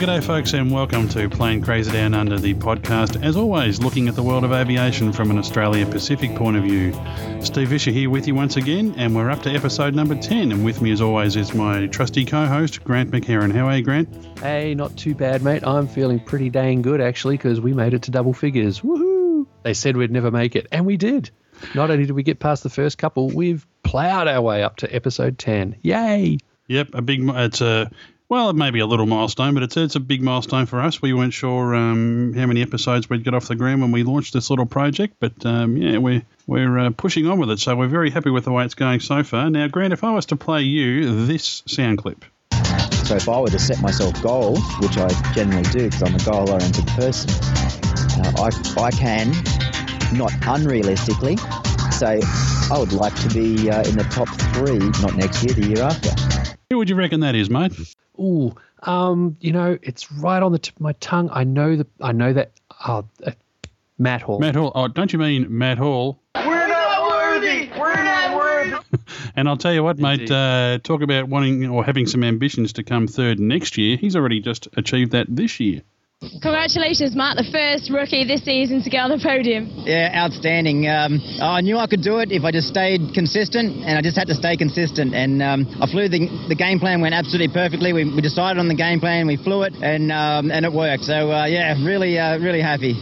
G'day, folks, and welcome to Plane Crazy Down Under the podcast. As always, looking at the world of aviation from an Australia Pacific point of view. Steve Fisher here with you once again, and we're up to episode number 10. And with me, as always, is my trusty co host, Grant McHerron. How are you, Grant? Hey, not too bad, mate. I'm feeling pretty dang good, actually, because we made it to double figures. Woohoo! They said we'd never make it, and we did. Not only did we get past the first couple, we've ploughed our way up to episode 10. Yay! Yep, a big. It's a well, it may be a little milestone, but it's it's a big milestone for us. We weren't sure um, how many episodes we'd get off the ground when we launched this little project, but um, yeah, we're we're uh, pushing on with it. So we're very happy with the way it's going so far. Now, Grant, if I was to play you this sound clip. So if I were to set myself goals, which I generally do because I'm a goal-oriented person, uh, I I can not unrealistically say I would like to be uh, in the top three, not next year, the year after. Who would you reckon that is, mate? Ooh, um, you know, it's right on the tip of my tongue. I know that. I know that. Uh, uh, Matt Hall. Matt Hall. Oh, don't you mean Matt Hall? We're not worthy. We're not worthy. And I'll tell you what, mate. Uh, talk about wanting or having some ambitions to come third next year. He's already just achieved that this year. Congratulations, Matt, the first rookie this season to get on the podium. Yeah, outstanding. Um, I knew I could do it if I just stayed consistent, and I just had to stay consistent. And um, I flew the the game plan went absolutely perfectly. We, we decided on the game plan, we flew it, and um, and it worked. So uh, yeah, really uh, really happy.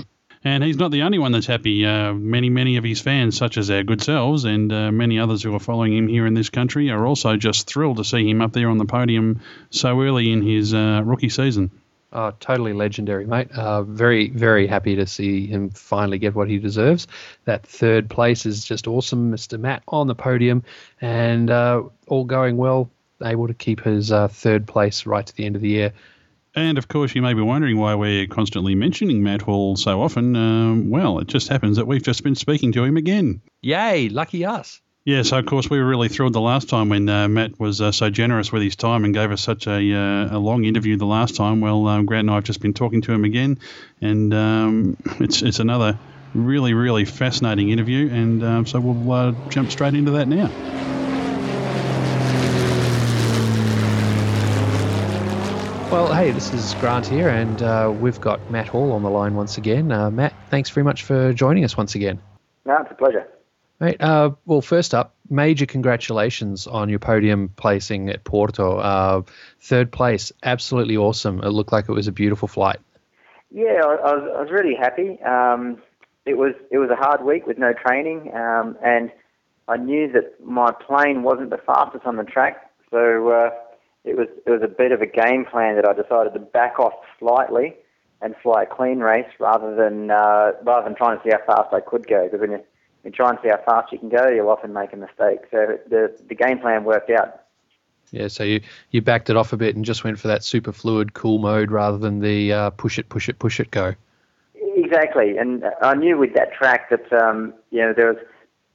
And he's not the only one that's happy. Uh, many, many of his fans, such as our good selves and uh, many others who are following him here in this country, are also just thrilled to see him up there on the podium so early in his uh, rookie season. Oh, totally legendary, mate. Uh, very, very happy to see him finally get what he deserves. That third place is just awesome, Mr. Matt on the podium, and uh, all going well, able to keep his uh, third place right to the end of the year. And of course, you may be wondering why we're constantly mentioning Matt Hall so often. Um, well, it just happens that we've just been speaking to him again. Yay, lucky us. Yeah, so of course we were really thrilled the last time when uh, Matt was uh, so generous with his time and gave us such a, uh, a long interview the last time. Well, um, Grant and I have just been talking to him again, and um, it's it's another really really fascinating interview, and um, so we'll uh, jump straight into that now. Well, hey, this is Grant here, and uh, we've got Matt Hall on the line once again. Uh, Matt, thanks very much for joining us once again. No, it's a pleasure. Mate, uh, well, first up, major congratulations on your podium placing at Porto. Uh, third place, absolutely awesome. It looked like it was a beautiful flight. Yeah, I, I, was, I was really happy. Um, it was it was a hard week with no training, um, and I knew that my plane wasn't the fastest on the track, so uh, it was it was a bit of a game plan that I decided to back off slightly and fly a clean race rather than uh, rather than trying to see how fast I could go. Because when you, you try and see how fast you can go, you'll often make a mistake. So the the game plan worked out. Yeah, so you, you backed it off a bit and just went for that super fluid, cool mode rather than the uh, push it, push it, push it go. Exactly, and I knew with that track that um, you know there was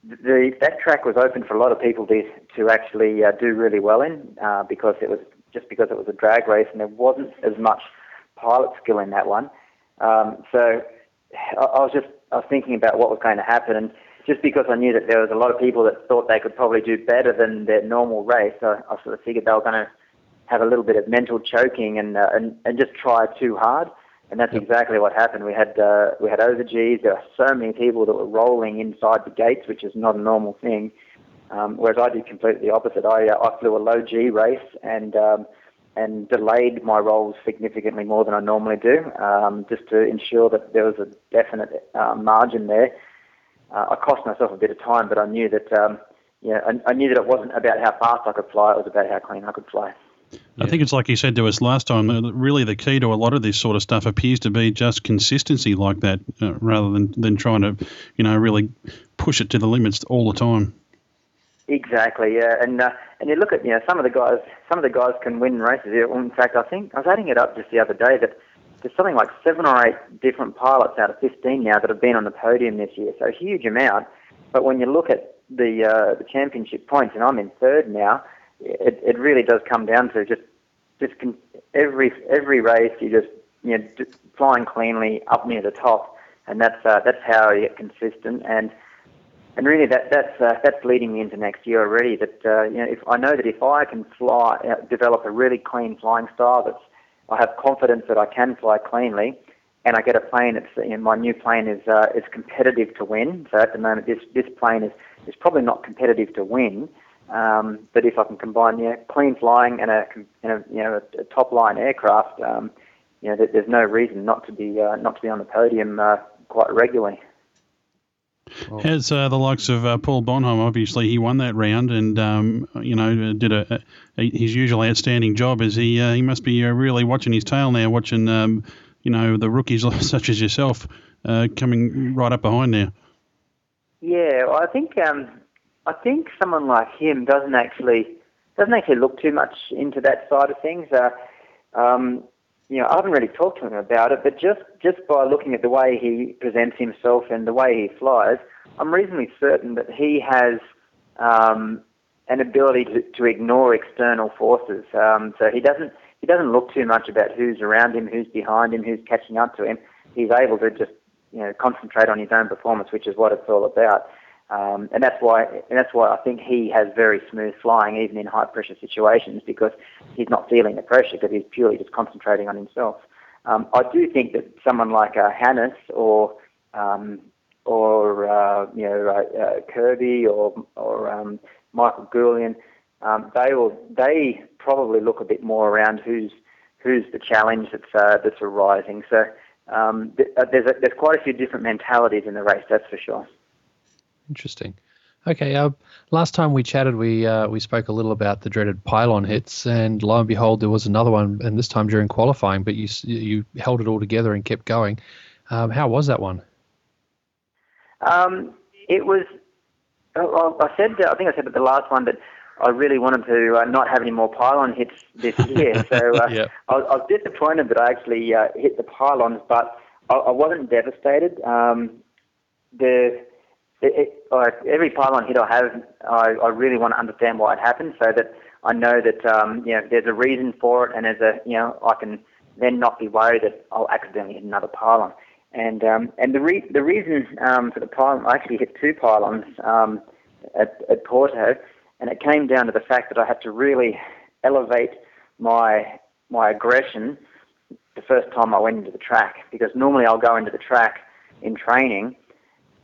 the that track was open for a lot of people to to actually uh, do really well in uh, because it was just because it was a drag race and there wasn't as much pilot skill in that one. Um, so I, I was just I was thinking about what was going to happen, and just because I knew that there was a lot of people that thought they could probably do better than their normal race, I, I sort of figured they were going to have a little bit of mental choking and uh, and, and just try too hard. And that's exactly what happened. We had uh, we had over G's. There are so many people that were rolling inside the gates, which is not a normal thing. Um, whereas I did completely the opposite. I uh, I flew a low G race and um, and delayed my rolls significantly more than I normally do, um, just to ensure that there was a definite uh, margin there. Uh, I cost myself a bit of time, but I knew that um, yeah, I, I knew that it wasn't about how fast I could fly; it was about how clean I could fly. I think it's like you said to us last time. uh, Really, the key to a lot of this sort of stuff appears to be just consistency like that, uh, rather than than trying to, you know, really push it to the limits all the time. Exactly, yeah, and uh, and you look at you know some of the guys, some of the guys can win races. In fact, I think I was adding it up just the other day that there's something like seven or eight different pilots out of 15 now that have been on the podium this year. So a huge amount. But when you look at the uh, the championship points, and I'm in third now, it it really does come down to just just con- every every race you just you know d- flying cleanly up near the top, and that's uh, that's how you get consistent and. And really, that that's uh, that's leading me into next year already. That uh, you know, if I know that if I can fly, uh, develop a really clean flying style that's I have confidence that I can fly cleanly, and I get a plane that's you know, my new plane is uh, is competitive to win. So at the moment, this this plane is is probably not competitive to win. Um, but if I can combine yeah, clean flying and a, and a you know a, a top line aircraft, um, you know there's no reason not to be uh, not to be on the podium uh, quite regularly. As uh, the likes of uh, Paul Bonhomme, obviously he won that round, and um, you know did a, a, his usual outstanding job. As he uh, he must be uh, really watching his tail now, watching um, you know the rookies such as yourself uh, coming right up behind now. Yeah, well, I think um, I think someone like him doesn't actually doesn't actually look too much into that side of things. Uh, um, you know, I haven't really talked to him about it, but just just by looking at the way he presents himself and the way he flies, I'm reasonably certain that he has um, an ability to, to ignore external forces. Um, so he doesn't he doesn't look too much about who's around him, who's behind him, who's catching up to him. He's able to just you know concentrate on his own performance, which is what it's all about. Um, and that's why, and that's why I think he has very smooth flying, even in high pressure situations, because he's not feeling the pressure because he's purely just concentrating on himself. Um, I do think that someone like uh, Hannes or um, or uh, you know uh, uh, Kirby or or um, Michael Goulian, um, they will they probably look a bit more around who's who's the challenge that's uh, that's arising. So um, uh, there's a, there's quite a few different mentalities in the race, that's for sure. Interesting. Okay. Uh, last time we chatted, we uh, we spoke a little about the dreaded pylon hits, and lo and behold, there was another one, and this time during qualifying. But you you held it all together and kept going. Um, how was that one? Um, it was. I said, I think I said at the last one that I really wanted to uh, not have any more pylon hits this year. So uh, yep. I, I, was disappointed that I actually uh, hit the pylons, but I, I wasn't devastated. Um, the it, it, like every pylon hit I have, I, I really want to understand why it happened, so that I know that um, you know there's a reason for it, and there's a you know I can then not be worried that I'll accidentally hit another pylon. And um, and the re- the reason um, for the pylon, I actually hit two pylons um, at, at Porto, and it came down to the fact that I had to really elevate my my aggression the first time I went into the track because normally I'll go into the track in training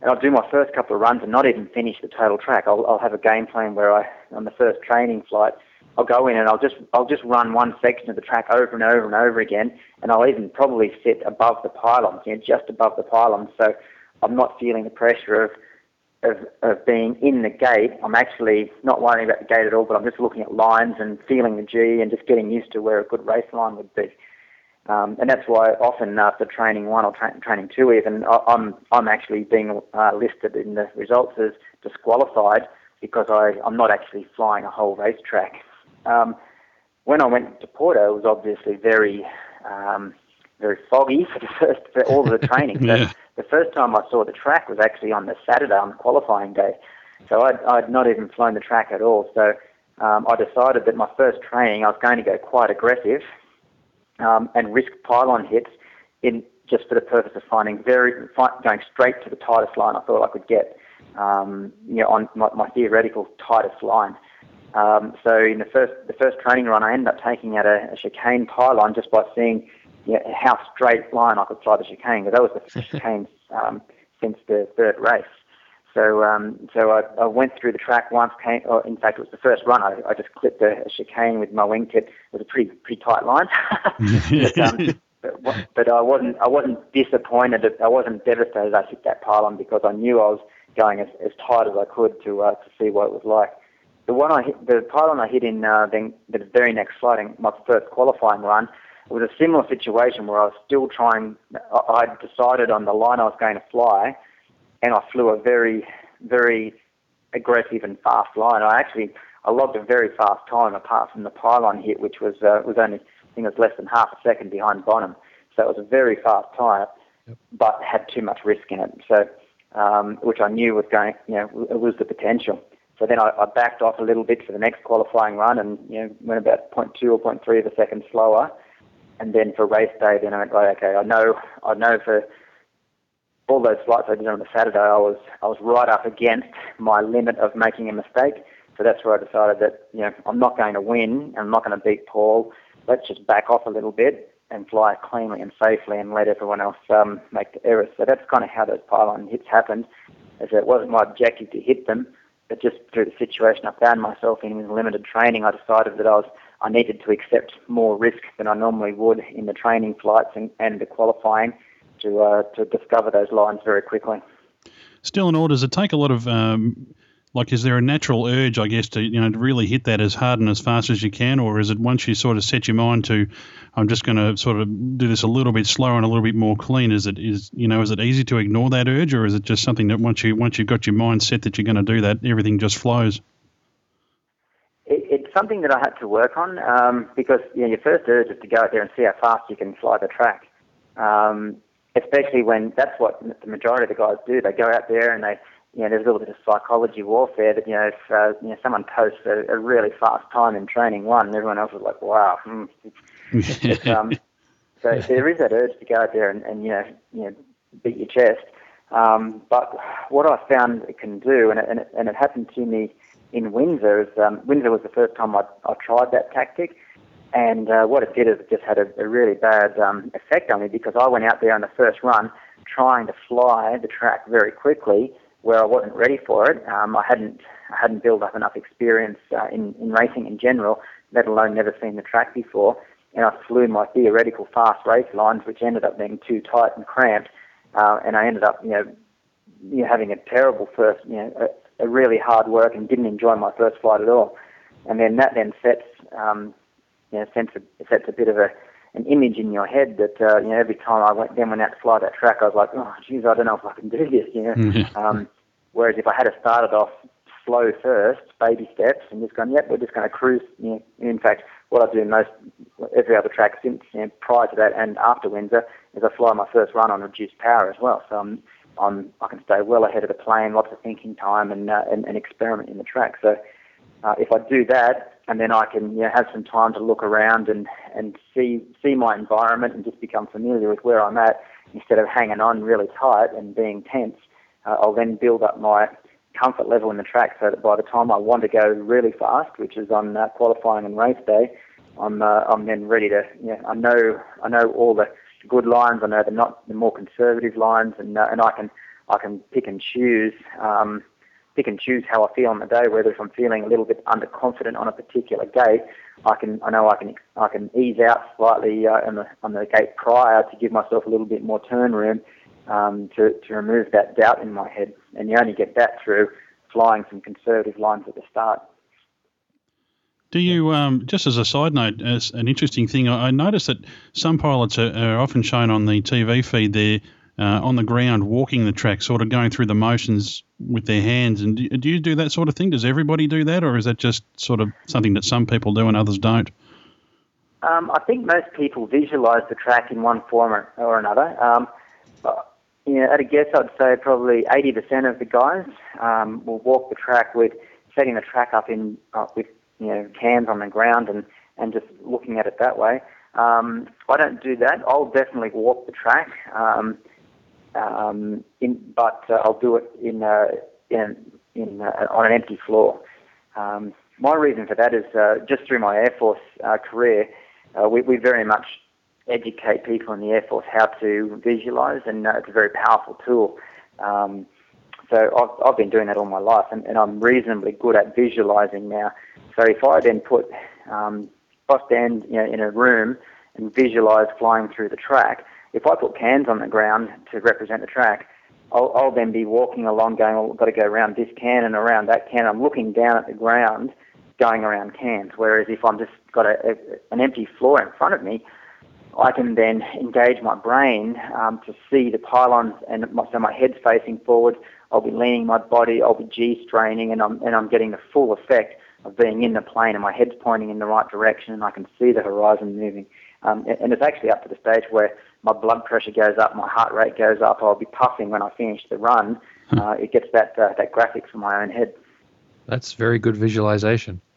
and I'll do my first couple of runs and not even finish the total track. I'll, I'll have a game plan where I, on the first training flight, I'll go in and I'll just I'll just run one section of the track over and over and over again, and I'll even probably sit above the pylons, you know, just above the pylons, so I'm not feeling the pressure of of, of being in the gate. I'm actually not worrying about the gate at all, but I'm just looking at lines and feeling the G and just getting used to where a good race line would be. Um, and that's why often after training one or tra- training two, even I'm I'm actually being uh, listed in the results as disqualified because I I'm not actually flying a whole racetrack. Um, when I went to Porto, it was obviously very um, very foggy for the first for all of the training. yeah. So the first time I saw the track was actually on the Saturday on the qualifying day. So I'd, I'd not even flown the track at all. So um, I decided that my first training I was going to go quite aggressive um, and risk pylon hits in just for the purpose of finding very going straight to the tightest line I thought I could get. Um, you know, on my, my theoretical tightest line. Um, so in the first the first training run, I ended up taking out a, a chicane pylon just by seeing you know, how straight line I could fly the chicane. Because that was the first chicane um, since the third race. So um, so I, I went through the track once. Came, or in fact, it was the first run. I, I just clipped a, a chicane with my wingtip. It was a pretty pretty tight line. but, um, but, but I wasn't I wasn't disappointed. I wasn't devastated. I hit that pylon because I knew I was going as, as tight as I could to uh, to see what it was like. The one I hit, the pylon I hit in uh, the, the very next flight, my first qualifying run, it was a similar situation where I was still trying. I would decided on the line I was going to fly, and I flew a very, very aggressive and fast line. I actually I logged a very fast time apart from the pylon hit, which was uh, was only I think it was less than half a second behind Bonhomme. So it was a very fast time, yep. but had too much risk in it. So um, which I knew was going, you know, it was the potential. So then I, I backed off a little bit for the next qualifying run, and you know went about 0.2 or 0.3 of a second slower. And then for race day, then I went right. Okay, I know, I know for all those flights I did on the Saturday, I was I was right up against my limit of making a mistake. So that's where I decided that you know I'm not going to win, I'm not going to beat Paul, let's just back off a little bit and fly cleanly and safely and let everyone else um, make the errors. So that's kind of how those pylon hits happened. As it wasn't my objective to hit them, but just through the situation I found myself in with limited training, I decided that I was I needed to accept more risk than I normally would in the training flights and, and the qualifying to uh, to discover those lines very quickly. Still in order, does it take a lot of um, like is there a natural urge i guess to you know to really hit that as hard and as fast as you can? Or is it once you sort of set your mind to i'm just going to sort of do this a little bit slower and a little bit more clean is it is you know is it easy to ignore that urge? Or is it just something that once you once you've got your mind set that you're going to do that everything just flows? It's something that i had to work on um, because you know, your first urge is to go out there and see how fast you can fly the track. Um, especially when that's what the majority of the guys do they go out there and they you know, there's a little bit of psychology warfare that, you know, if uh, you know, someone posts a, a really fast time in training one, and everyone else is like, wow. Hmm. um, so there is that urge to go out there and, and you, know, you know, beat your chest. Um, but what I found it can do, and it, and it, and it happened to me in Windsor, is um, Windsor was the first time I, I tried that tactic. And uh, what it did is it just had a, a really bad um, effect on me because I went out there on the first run trying to fly the track very quickly where I wasn't ready for it. Um, I hadn't I hadn't built up enough experience uh, in in racing in general, let alone never seen the track before. And I flew my theoretical fast race lines, which ended up being too tight and cramped. Uh, and I ended up, you know, you know, having a terrible first, you know, a, a really hard work, and didn't enjoy my first flight at all. And then that then sets, um, you know, sets a, sets a bit of a an image in your head that uh, you know every time I went then went out to fly that track, I was like, oh, geez, I don't know if I can do this. You know. Mm-hmm. Um, whereas if I had started off slow first, baby steps, and just gone, yep, we're just going to cruise. You know, in fact, what I do most every other track since you know, prior to that and after Windsor is I fly my first run on reduced power as well. So I'm, I'm I can stay well ahead of the plane, lots of thinking time, and uh, and, and experiment in the track. So uh, if I do that, and then I can you know, have some time to look around and, and see see my environment and just become familiar with where I'm at instead of hanging on really tight and being tense. Uh, I'll then build up my comfort level in the track so that by the time I want to go really fast, which is on uh, qualifying and race day, I'm uh, I'm then ready to you know, I know I know all the good lines, I know the not the more conservative lines, and uh, and I can I can pick and choose. Um, pick and choose how I feel on the day. Whether if I'm feeling a little bit underconfident on a particular gate, I can I know I can I can ease out slightly uh, on the on the gate prior to give myself a little bit more turn room um, to to remove that doubt in my head. And you only get that through flying some conservative lines at the start. Do you, um, just as a side note, as an interesting thing, I, noticed that some pilots are, are often shown on the TV feed there uh, on the ground walking the track, sort of going through the motions with their hands. And do, do, you do that sort of thing? Does everybody do that, or is that just sort of something that some people do and others don't? Um, I think most people visualise the track in one form or, or another. Um, you know, at a guess, I'd say probably 80% of the guys um, will walk the track with setting the track up in uh, with you know cans on the ground and and just looking at it that way. Um, I don't do that. I'll definitely walk the track. Um, um, in, but uh, I'll do it in, uh, in, in uh, on an empty floor. Um, my reason for that is uh, just through my Air Force uh, career, uh, we, we very much educate people in the Air Force how to visualize, and it's a very powerful tool. Um, so I've, I've been doing that all my life, and, and I'm reasonably good at visualizing now. So if I then put, um, if stand you know, in a room and visualize flying through the track, if I put cans on the ground to represent the track, I'll, I'll then be walking along going, well, I've got to go around this can and around that can. I'm looking down at the ground going around cans. Whereas if I'm just got a, a, an empty floor in front of me, I can then engage my brain um, to see the pylons, and my, so my head's facing forward. I'll be leaning my body. I'll be G straining, and I'm and I'm getting the full effect of being in the plane, and my head's pointing in the right direction, and I can see the horizon moving. Um, and it's actually up to the stage where my blood pressure goes up, my heart rate goes up, I'll be puffing when I finish the run. Hmm. Uh, it gets that uh, that graphic from my own head. That's very good visualization.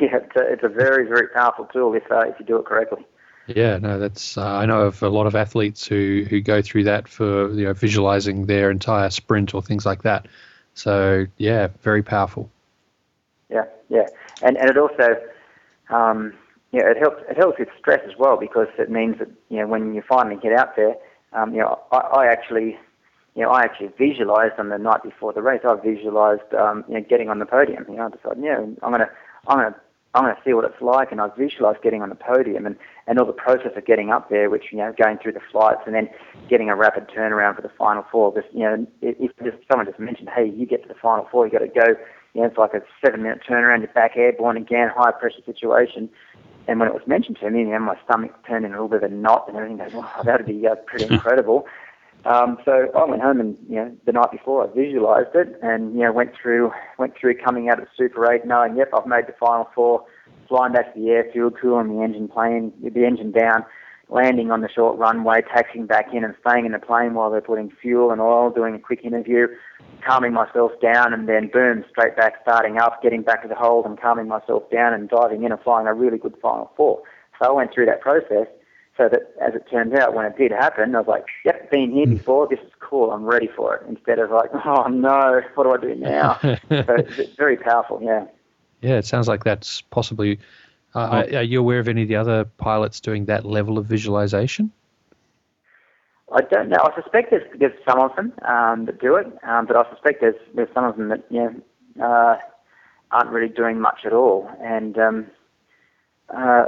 Yeah, it's a, it's a very very powerful tool if uh, if you do it correctly. Yeah, no, that's uh, I know of a lot of athletes who who go through that for you know visualizing their entire sprint or things like that. So yeah, very powerful. Yeah, yeah, and and it also um, yeah, it helps. It helps with stress as well because it means that you know when you finally get out there, um, you know, I, I actually, you know, I actually visualized on the night before the race. I visualized, um, you know, getting on the podium. You know, I decided, yeah, I'm gonna, I'm gonna, I'm gonna see what it's like, and I visualized getting on the podium and and all the process of getting up there, which you know, going through the flights and then getting a rapid turnaround for the final four. Because you know, if, if someone just mentioned, hey, you get to the final four, you got to go. You know, it's like a seven-minute turnaround. You're back airborne again, high pressure situation. And when it was mentioned to me, you know, my stomach turned in a little bit of a knot and everything. Goes, oh, that'd be uh, pretty incredible. Um, so I went home and you know the night before I visualised it and you know went through went through coming out of the Super 8 knowing yep I've made the final four, flying back to the airfield, cooling the engine plane, the engine down, landing on the short runway, taxiing back in and staying in the plane while they're putting fuel and oil, doing a quick interview, calming myself down and then boom straight back starting up, getting back to the hold and calming myself down and diving in and flying a really good final four. So I went through that process so that as it turned out, when it did happen, I was like, yep, been here Hmm. before. This is cool. I'm ready for it. Instead of like, oh no, what do I do now? so it's very powerful. Yeah. Yeah, it sounds like that's possibly. Uh, Are you aware of any of the other pilots doing that level of visualization? I don't know. I suspect there's, there's some of them um, that do it, um, but I suspect there's there's some of them that you know, uh, aren't really doing much at all. And um, uh,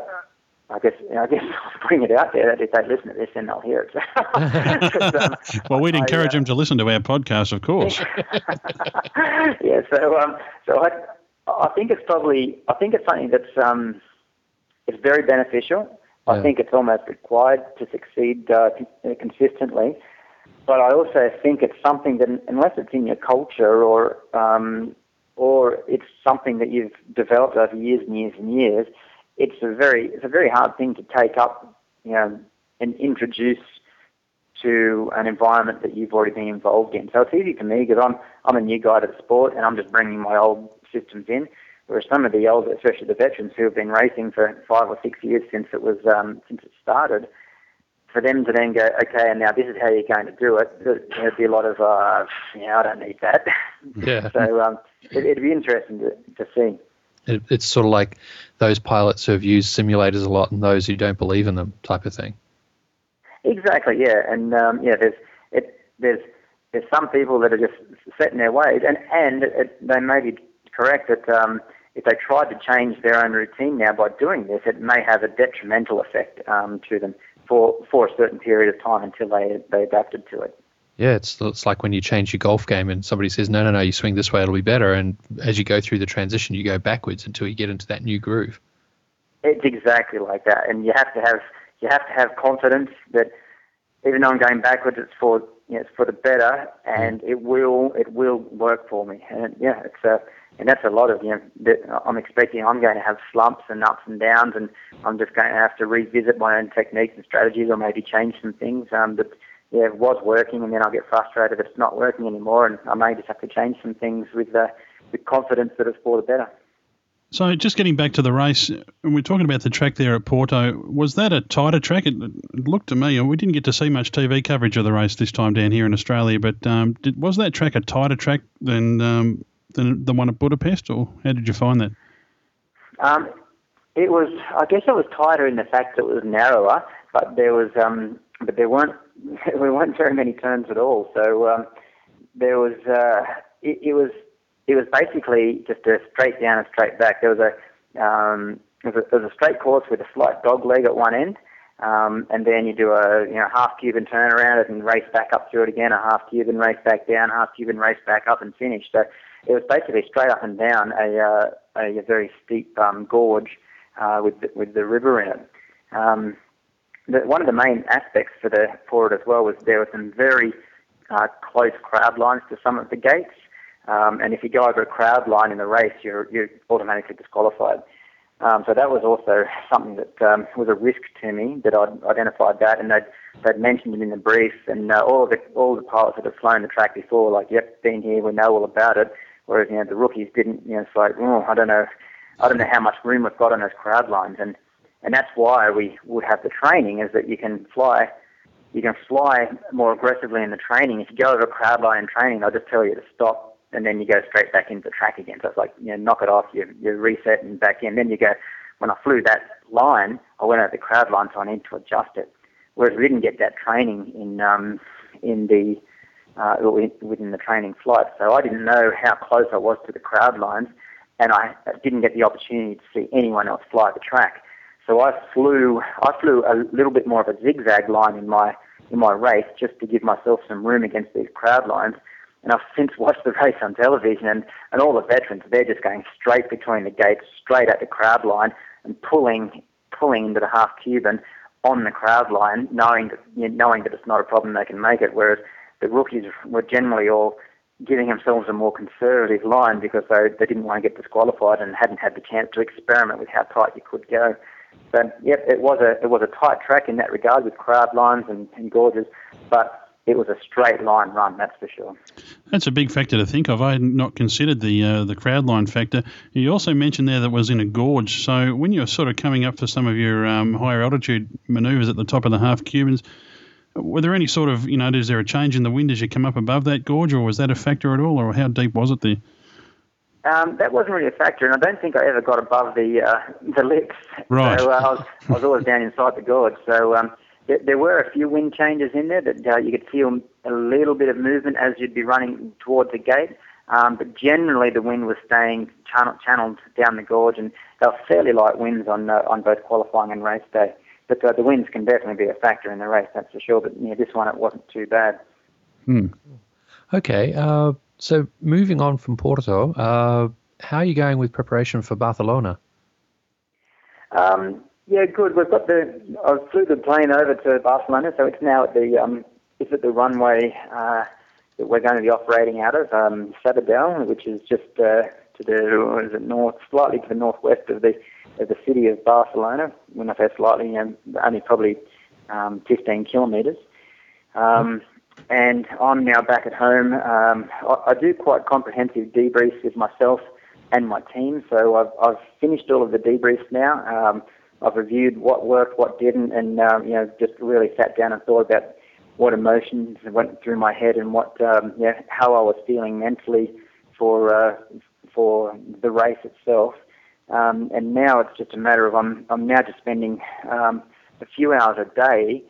I guess I guess I'll bring it out there that if they listen to this, then they'll hear it. um, Well, we'd I, encourage uh, them to listen to our podcast, of course. yeah, so um, so I I think it's probably I think it's something that's it's very beneficial. I think it's almost required to succeed uh, consistently. But I also think it's something that unless it's in your culture or um, or it's something that you've developed over years and years and years, it's a very it's a very hard thing to take up, you know, and introduce to an environment that you've already been involved in. So it's easy for me because I'm I'm a new guy to the sport and I'm just bringing my old systems in. Whereas some of the older, especially the veterans who have been racing for five or six years since it was um, since it started, for them to then go, okay, and now this is how you're going to do it. there- There'd be a lot of, uh, yeah, I don't need that. Yeah. so um, it, it'd be interesting to, to see. It, it's sort of like those pilots who have used simulators a lot and those who don't believe in them, type of thing. Exactly, yeah, and um, yeah, there's it, there's there's some people that are just set in their ways, and and it, they may be correct that um, if they tried to change their own routine now by doing this, it may have a detrimental effect um, to them for for a certain period of time until they they adapted to it. Yeah, it's it's like when you change your golf game and somebody says, no, no, no, you swing this way, it'll be better. And as you go through the transition, you go backwards until you get into that new groove. It's exactly like that, and you have to have you have to have confidence that even though I'm going backwards, it's for you know, it's for the better, and it will it will work for me. And yeah, it's a and that's a lot of you know. that I'm expecting I'm going to have slumps and ups and downs, and I'm just going to have to revisit my own techniques and strategies, or maybe change some things um, that yeah it was working, and then I'll get frustrated if it's not working anymore, and I may just have to change some things with uh, with confidence that it's for the better. So, just getting back to the race, we're talking about the track there at Porto. Was that a tighter track? It, it looked to me, and we didn't get to see much TV coverage of the race this time down here in Australia. But um, did, was that track a tighter track than um, than the one at Budapest, or how did you find that? Um, it was, I guess, it was tighter in the fact that it was narrower, but there was, um, but there weren't, there weren't very many turns at all. So um, there was, uh, it, it was, it was basically just a straight down and straight back. There was a, um, there was a, there was a straight course with a slight dog leg at one end, um, and then you do a, you know, half cube and turn around it and race back up through it again, a half cube and race back down, half cube and race back up and finish. So it was basically straight up and down a, uh, a, a very steep um, gorge uh, with the, with the river in it. Um, the, one of the main aspects for the for it as well was there were some very uh, close crowd lines to some of the gates, um, and if you go over a crowd line in the race, you're you're automatically disqualified. Um, so that was also something that um, was a risk to me that I'd identified that, and they'd, they'd mentioned it in the brief, and uh, all the all the pilots that had flown the track before, like, yep, been here, we know all about it. Whereas you know the rookies didn't. You know, it's like, oh, I don't know, I don't know how much room we've got on those crowd lines, and and that's why we would have the training is that you can fly, you can fly more aggressively in the training. If you go over a crowd line in training, they'll just tell you to stop, and then you go straight back into the track again. So it's like you know, knock it off, you you reset and back in. Then you go. When I flew that line, I went over the crowd line, so I need to adjust it. Whereas we didn't get that training in um, in the uh, within the training flight, so I didn't know how close I was to the crowd lines, and I didn't get the opportunity to see anyone else fly the track. So I flew I flew a little bit more of a zigzag line in my in my race just to give myself some room against these crowd lines. And I've since watched the race on television, and, and all the veterans, they're just going straight between the gates, straight at the crowd line, and pulling pulling into the half Cuban on the crowd line, knowing that you know, knowing that it's not a problem, they can make it. Whereas the rookies were generally all giving themselves a more conservative line because they, they didn't want to get disqualified and hadn't had the chance to experiment with how tight you could go. So, yep, it was a it was a tight track in that regard with crowd lines and, and gorges, but it was a straight line run, that's for sure. That's a big factor to think of. I had not considered the uh, the crowd line factor. You also mentioned there that was in a gorge. So when you're sort of coming up for some of your um, higher altitude manoeuvres at the top of the half Cubans, were there any sort of you know is there a change in the wind as you come up above that gorge, or was that a factor at all, or how deep was it there? Um, that wasn't really a factor, and I don't think I ever got above the uh, the lips. Right. So uh, I, was, I was always down inside the gorge. So um, there, were a few wind changes in there that uh, you could feel a little bit of movement as you'd be running towards the gate. Um, but generally, the wind was staying channel, channeled down the gorge, and they were fairly light winds on uh, on both qualifying and race day. But uh, the winds can definitely be a factor in the race, that's for sure. But yeah, this one it wasn't too bad. Hmm. Okay, uh, so moving on from Porto, uh, how are you going with preparation for Barcelona? Um, yeah, good. We've got the. I flew the plane over to Barcelona, so it's now at the. Um, it's at the runway uh, that we're going to be operating out of, um, Sabadell, which is just uh, to the is it north, slightly to the northwest of the of the city of Barcelona. When I say slightly, you know, only probably um, 15 kilometres. Um, and I'm now back at home. Um, I, I do quite comprehensive debriefs with myself and my team. So I've, I've finished all of the debriefs now. Um, I've reviewed what worked, what didn't, and um, you know just really sat down and thought about what emotions went through my head and what um, yeah how I was feeling mentally for uh, for the race itself. Um, and now it's just a matter of I'm I'm now just spending um, a few hours a day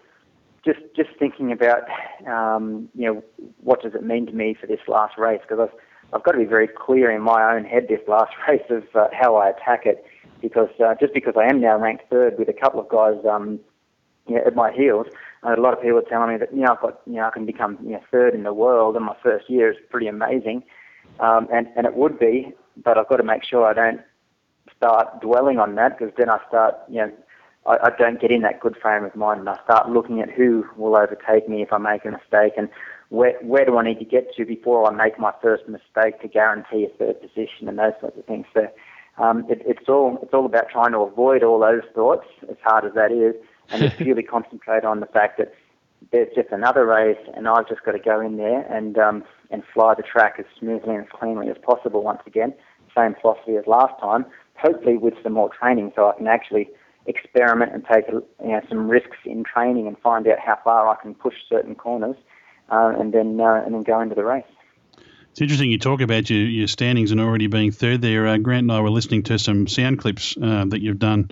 just just thinking about um, you know what does it mean to me for this last race? Because I've I've got to be very clear in my own head this last race of uh, how I attack it. Because uh, just because I am now ranked third with a couple of guys um, you know, at my heels, uh, a lot of people are telling me that you know I've got you know I can become you know third in the world in my first year is pretty amazing, um, and and it would be, but I've got to make sure I don't start dwelling on that because then I start you know I, I don't get in that good frame of mind and I start looking at who will overtake me if I make a mistake and where where do I need to get to before I make my first mistake to guarantee a third position and those sorts of things. So um, it, it's all it's all about trying to avoid all those thoughts, as hard as that is, and just purely concentrate on the fact that there's just another race, and I've just got to go in there and um, and fly the track as smoothly and as cleanly as possible. Once again, same philosophy as last time. Hopefully, with some more training, so I can actually experiment and take you know, some risks in training and find out how far I can push certain corners, uh, and then uh, and then go into the race. It's interesting you talk about your, your standings and already being third there. Uh, Grant and I were listening to some sound clips uh, that you've done,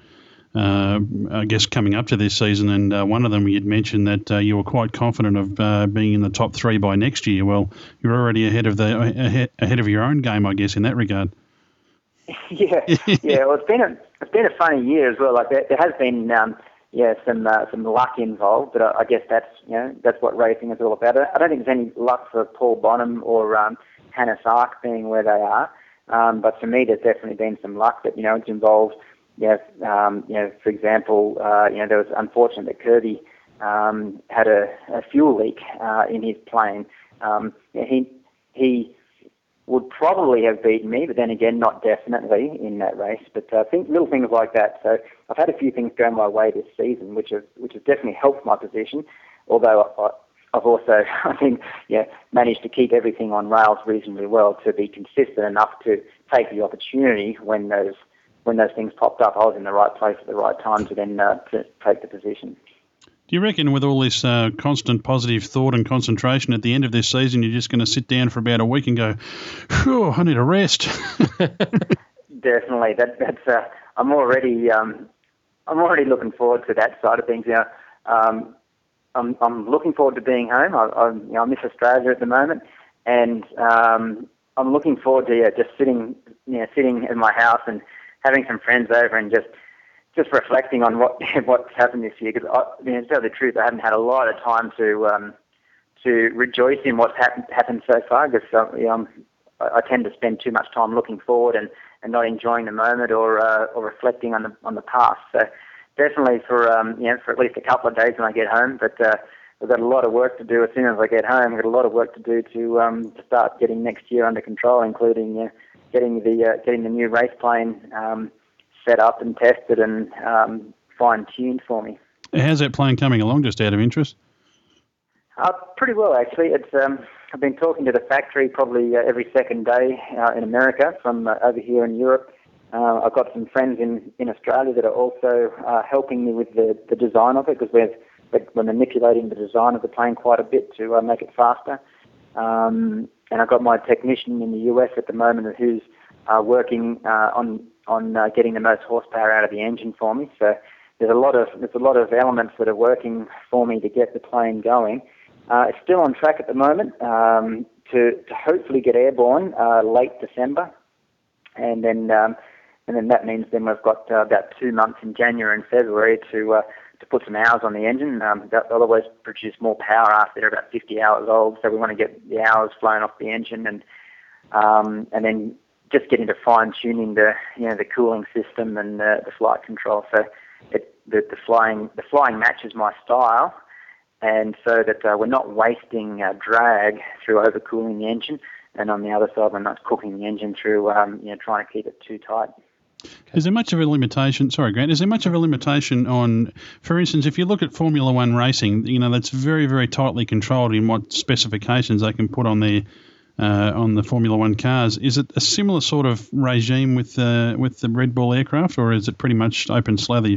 uh, I guess, coming up to this season, and uh, one of them you'd mentioned that you were quite confident of being in the top three by next year. Well, you're already ahead of the ahead, ahead of your own game, I guess, in that regard. yeah, yeah. Well, it's been a it's been a funny year as well. Like there, there has been. Um, yeah, some uh, some luck involved, but I, I guess that's you know that's what racing is all about. I don't think there's any luck for Paul Bonhomme or um, Hannes Arch being where they are. Um, but for me, there's definitely been some luck that, you know, it's involved, know, um, you know for example, uh, you know, there was unfortunate that Kirby um, had a, a fuel leak uh, in his plane. Um, he, he would probably have beaten me, but then again, not definitely in that race. But I uh, think little things like that. So I've had a few things go my way this season, which have which have definitely helped my position. Although I, I've also, I think, yeah, managed to keep everything on rails reasonably well to be consistent enough to take the opportunity when those when those things popped up. I was in the right place at the right time to then uh, to take the position. Do you reckon with all this uh, constant positive thought and concentration at the end of this season, you're just going to sit down for about a week and go, "Phew, I need a rest"? Definitely. That, that's. Uh, I'm already um, I'm already looking forward to that side of things. You know, um, I'm I'm looking forward to being home. I, I, you know, I miss Australia at the moment, and um, I'm looking forward to yeah, just sitting, you know, sitting in my house and having some friends over and just just reflecting on what what's happened this year. Because I, mean, to tell the truth, I haven't had a lot of time to um, to rejoice in what's happened happened so far. Because know, I, I tend to spend too much time looking forward and, and not enjoying the moment or uh, or reflecting on the on the past. So definitely for um, you know for at least a couple of days when I get home, but. Uh, I've got a lot of work to do as soon as I get home. I've got a lot of work to do to um, to start getting next year under control, including uh, getting the uh, getting the new race plane um, set up and tested and um, fine tuned for me. How's that plane coming along? Just out of interest. Uh, pretty well, actually. It's um, I've been talking to the factory probably uh, every second day uh, in America from uh, over here in Europe. Uh, I've got some friends in, in Australia that are also uh, helping me with the, the design of it because we're, we're manipulating the design of the plane quite a bit to uh, make it faster. Um, and I've got my technician in the US at the moment who's uh, working uh, on on uh, getting the most horsepower out of the engine for me. So there's a lot of there's a lot of elements that are working for me to get the plane going. Uh, it's still on track at the moment um, to, to hopefully get airborne uh, late December, and then um, and then that means then we've got uh, about two months in January and February to uh, to put some hours on the engine. Um, that otherwise produce more power after they're about 50 hours old. So we want to get the hours flown off the engine and um, and then just getting to fine tuning the you know the cooling system and the, the flight control. So it, the, the flying the flying matches my style and so that uh, we're not wasting uh, drag through overcooling the engine, and on the other side, we're not cooking the engine through um, you know trying to keep it too tight. Is there much of a limitation? Sorry, Grant. Is there much of a limitation on, for instance, if you look at Formula One racing, you know that's very, very tightly controlled in what specifications they can put on their uh, on the Formula One cars. Is it a similar sort of regime with uh, with the Red Bull aircraft, or is it pretty much open slather?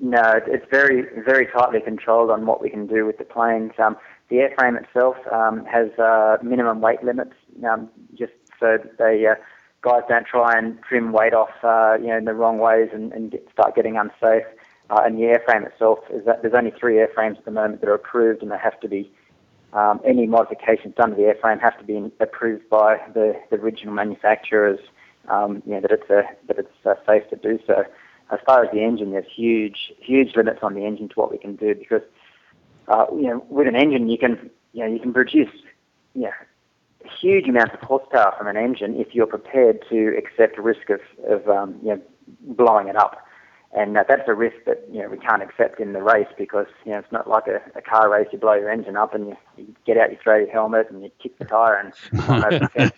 No, it's very, very tightly controlled on what we can do with the planes. Um, the airframe itself um, has uh, minimum weight limits, um, just so they uh, guys don't try and trim weight off, uh, you know, in the wrong ways and, and get, start getting unsafe. Uh, and the airframe itself is that there's only three airframes at the moment that are approved, and they have to be um, any modifications done to the airframe have to be approved by the, the original manufacturers. Um, you know, that it's a, that it's uh, safe to do so as far as the engine, there's huge, huge limits on the engine to what we can do because, uh, you know, with an engine you can, you know, you can produce, you know, huge amounts of horsepower from an engine if you're prepared to accept the risk of, of um, you know, blowing it up. And uh, that's a risk that you know we can't accept in the race because you know it's not like a, a car race. You blow your engine up and you, you get out, you throw your helmet, and you kick the tire and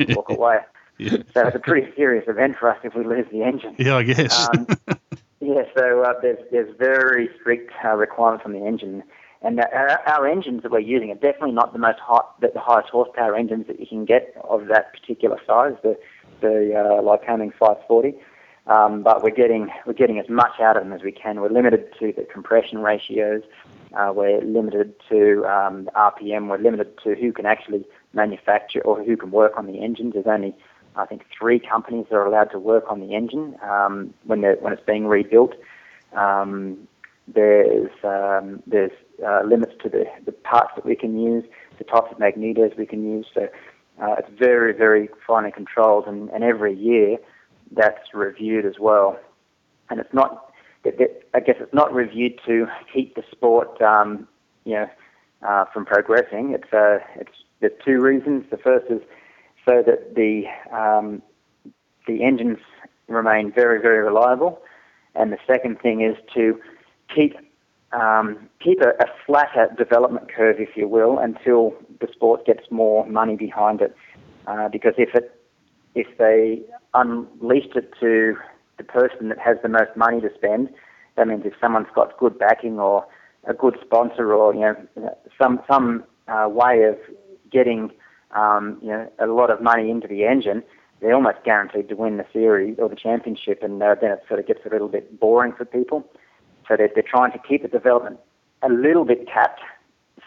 walk away. Yeah. So it's a pretty serious event for us if we lose the engine. Yeah, I guess. um, yeah, so uh, there's there's very strict uh, requirements on the engine, and uh, our, our, engines that we're using are definitely not the most hot, the, the highest horsepower engines that you can get of that particular size, the the uh, Lycoming 540. Um, but we're getting we're getting as much out of them as we can. We're limited to the compression ratios. Uh, we're limited to um, RPM. We're limited to who can actually manufacture or who can work on the engines. There's only I think three companies that are allowed to work on the engine um, when when it's being rebuilt. Um, there's um, there's uh, limits to the, the parts that we can use, the types of magnetos we can use. So uh, it's very very finely controlled, and, and every year that's reviewed as well. And it's not, I guess it's not reviewed to keep the sport, um, you know, uh, from progressing. It's uh, it's there's two reasons. The first is so that the um, the engines remain very very reliable, and the second thing is to keep um, keep a, a, flatter development curve, if you will, until the sport gets more money behind it. Uh, because if it if they unleashed it to the person that has the most money to spend, that means if someone's got good backing or a good sponsor or you know some some uh, way of getting um, you know, a lot of money into the engine, they're almost guaranteed to win the series or the championship, and uh, then it sort of gets a little bit boring for people. So they're, they're trying to keep the development a little bit capped,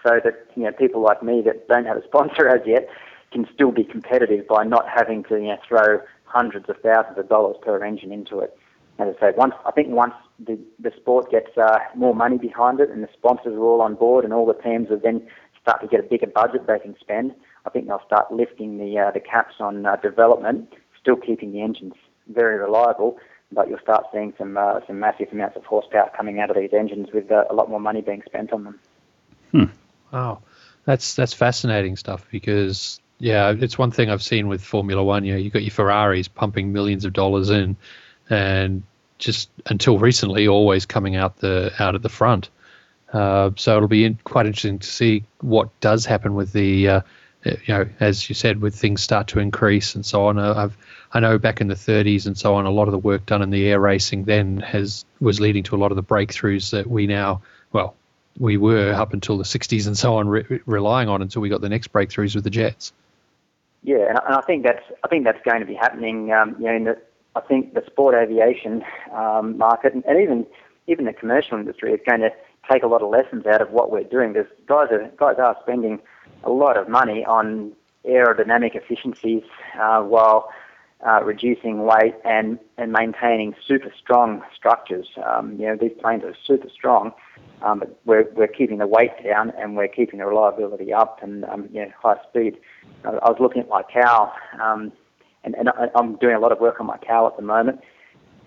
so that you know people like me that don't have a sponsor as yet can still be competitive by not having to you know throw hundreds of thousands of dollars per engine into it. as I say, once I think once the the sport gets uh, more money behind it and the sponsors are all on board and all the teams have then start to get a bigger budget they can spend, I think they'll start lifting the uh, the caps on uh, development, still keeping the engines very reliable, but you'll start seeing some uh, some massive amounts of horsepower coming out of these engines with uh, a lot more money being spent on them. Hmm. Wow, that's that's fascinating stuff because yeah, it's one thing I've seen with Formula One. You know, you've got your Ferraris pumping millions of dollars in, and just until recently, always coming out the out at the front. Uh, so it'll be in, quite interesting to see what does happen with the, uh, you know, as you said, with things start to increase and so on. Uh, I've, I know back in the 30s and so on, a lot of the work done in the air racing then has was leading to a lot of the breakthroughs that we now, well, we were up until the 60s and so on re- relying on until we got the next breakthroughs with the jets. Yeah, and I think that's I think that's going to be happening. Um, you know, in the I think the sport aviation um, market and, and even even the commercial industry is going to take a lot of lessons out of what we're doing. There's guys are guys are spending a lot of money on aerodynamic efficiencies uh, while uh, reducing weight and, and maintaining super strong structures. Um, you know, these planes are super strong, um, we're, we're keeping the weight down and we're keeping the reliability up and um, you know, high speed. I was looking at my cow, um, and, and I'm doing a lot of work on my cow at the moment,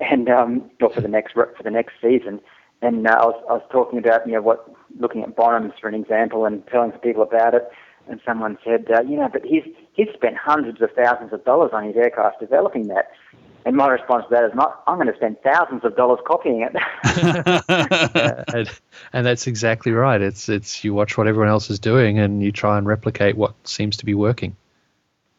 and um, or for the next for the next season. And uh, I was I was talking about you know what looking at Bonhomme's for an example and telling people about it. And someone said, uh, you know, but he's he's spent hundreds of thousands of dollars on his aircraft developing that. And my response to that is not, I'm going to spend thousands of dollars copying it. and, and, that's exactly right. It's it's you watch what everyone else is doing and you try and replicate what seems to be working.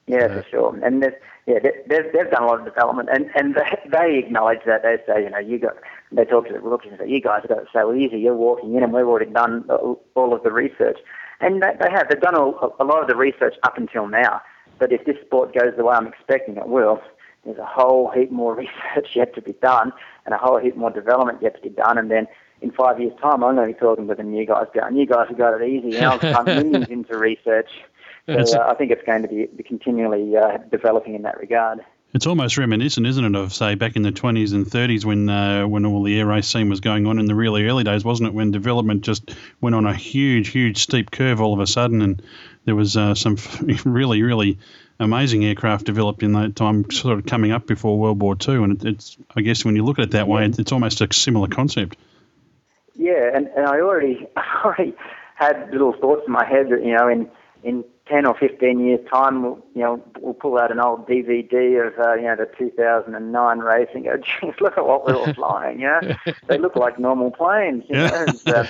Yeah, for uh, sure. And yeah, they've, they've done a lot of development, and and they acknowledge that. They say, you know, you got. They talk to the rookies and say, you guys have got it so easy. You're walking in, and we've already done all of the research, and they, they have. They've done a, a lot of the research up until now. But if this sport goes the way I'm expecting it will, there's a whole heap more research yet to be done, and a whole heap more development yet to be done, and then in five years' time, I'm going to be talking with the new guys going, you guys have got it easy. Now I'm millions into research so uh, I think it's going to be continually uh, developing in that regard. It's almost reminiscent, isn't it, of say back in the 20s and 30s when uh, when all the air race scene was going on in the really early days, wasn't it? When development just went on a huge, huge steep curve all of a sudden, and there was uh, some really, really amazing aircraft developed in that time, sort of coming up before World War II. And it's, I guess, when you look at it that way, it's almost a similar concept. Yeah, and, and I already, already had little thoughts in my head that you know in in 10 or 15 years' time, we'll, you know, we'll pull out an old DVD of, uh, you know, the 2009 race and go, geez, look at what we were flying, you know? they look like normal planes, you know? And, uh,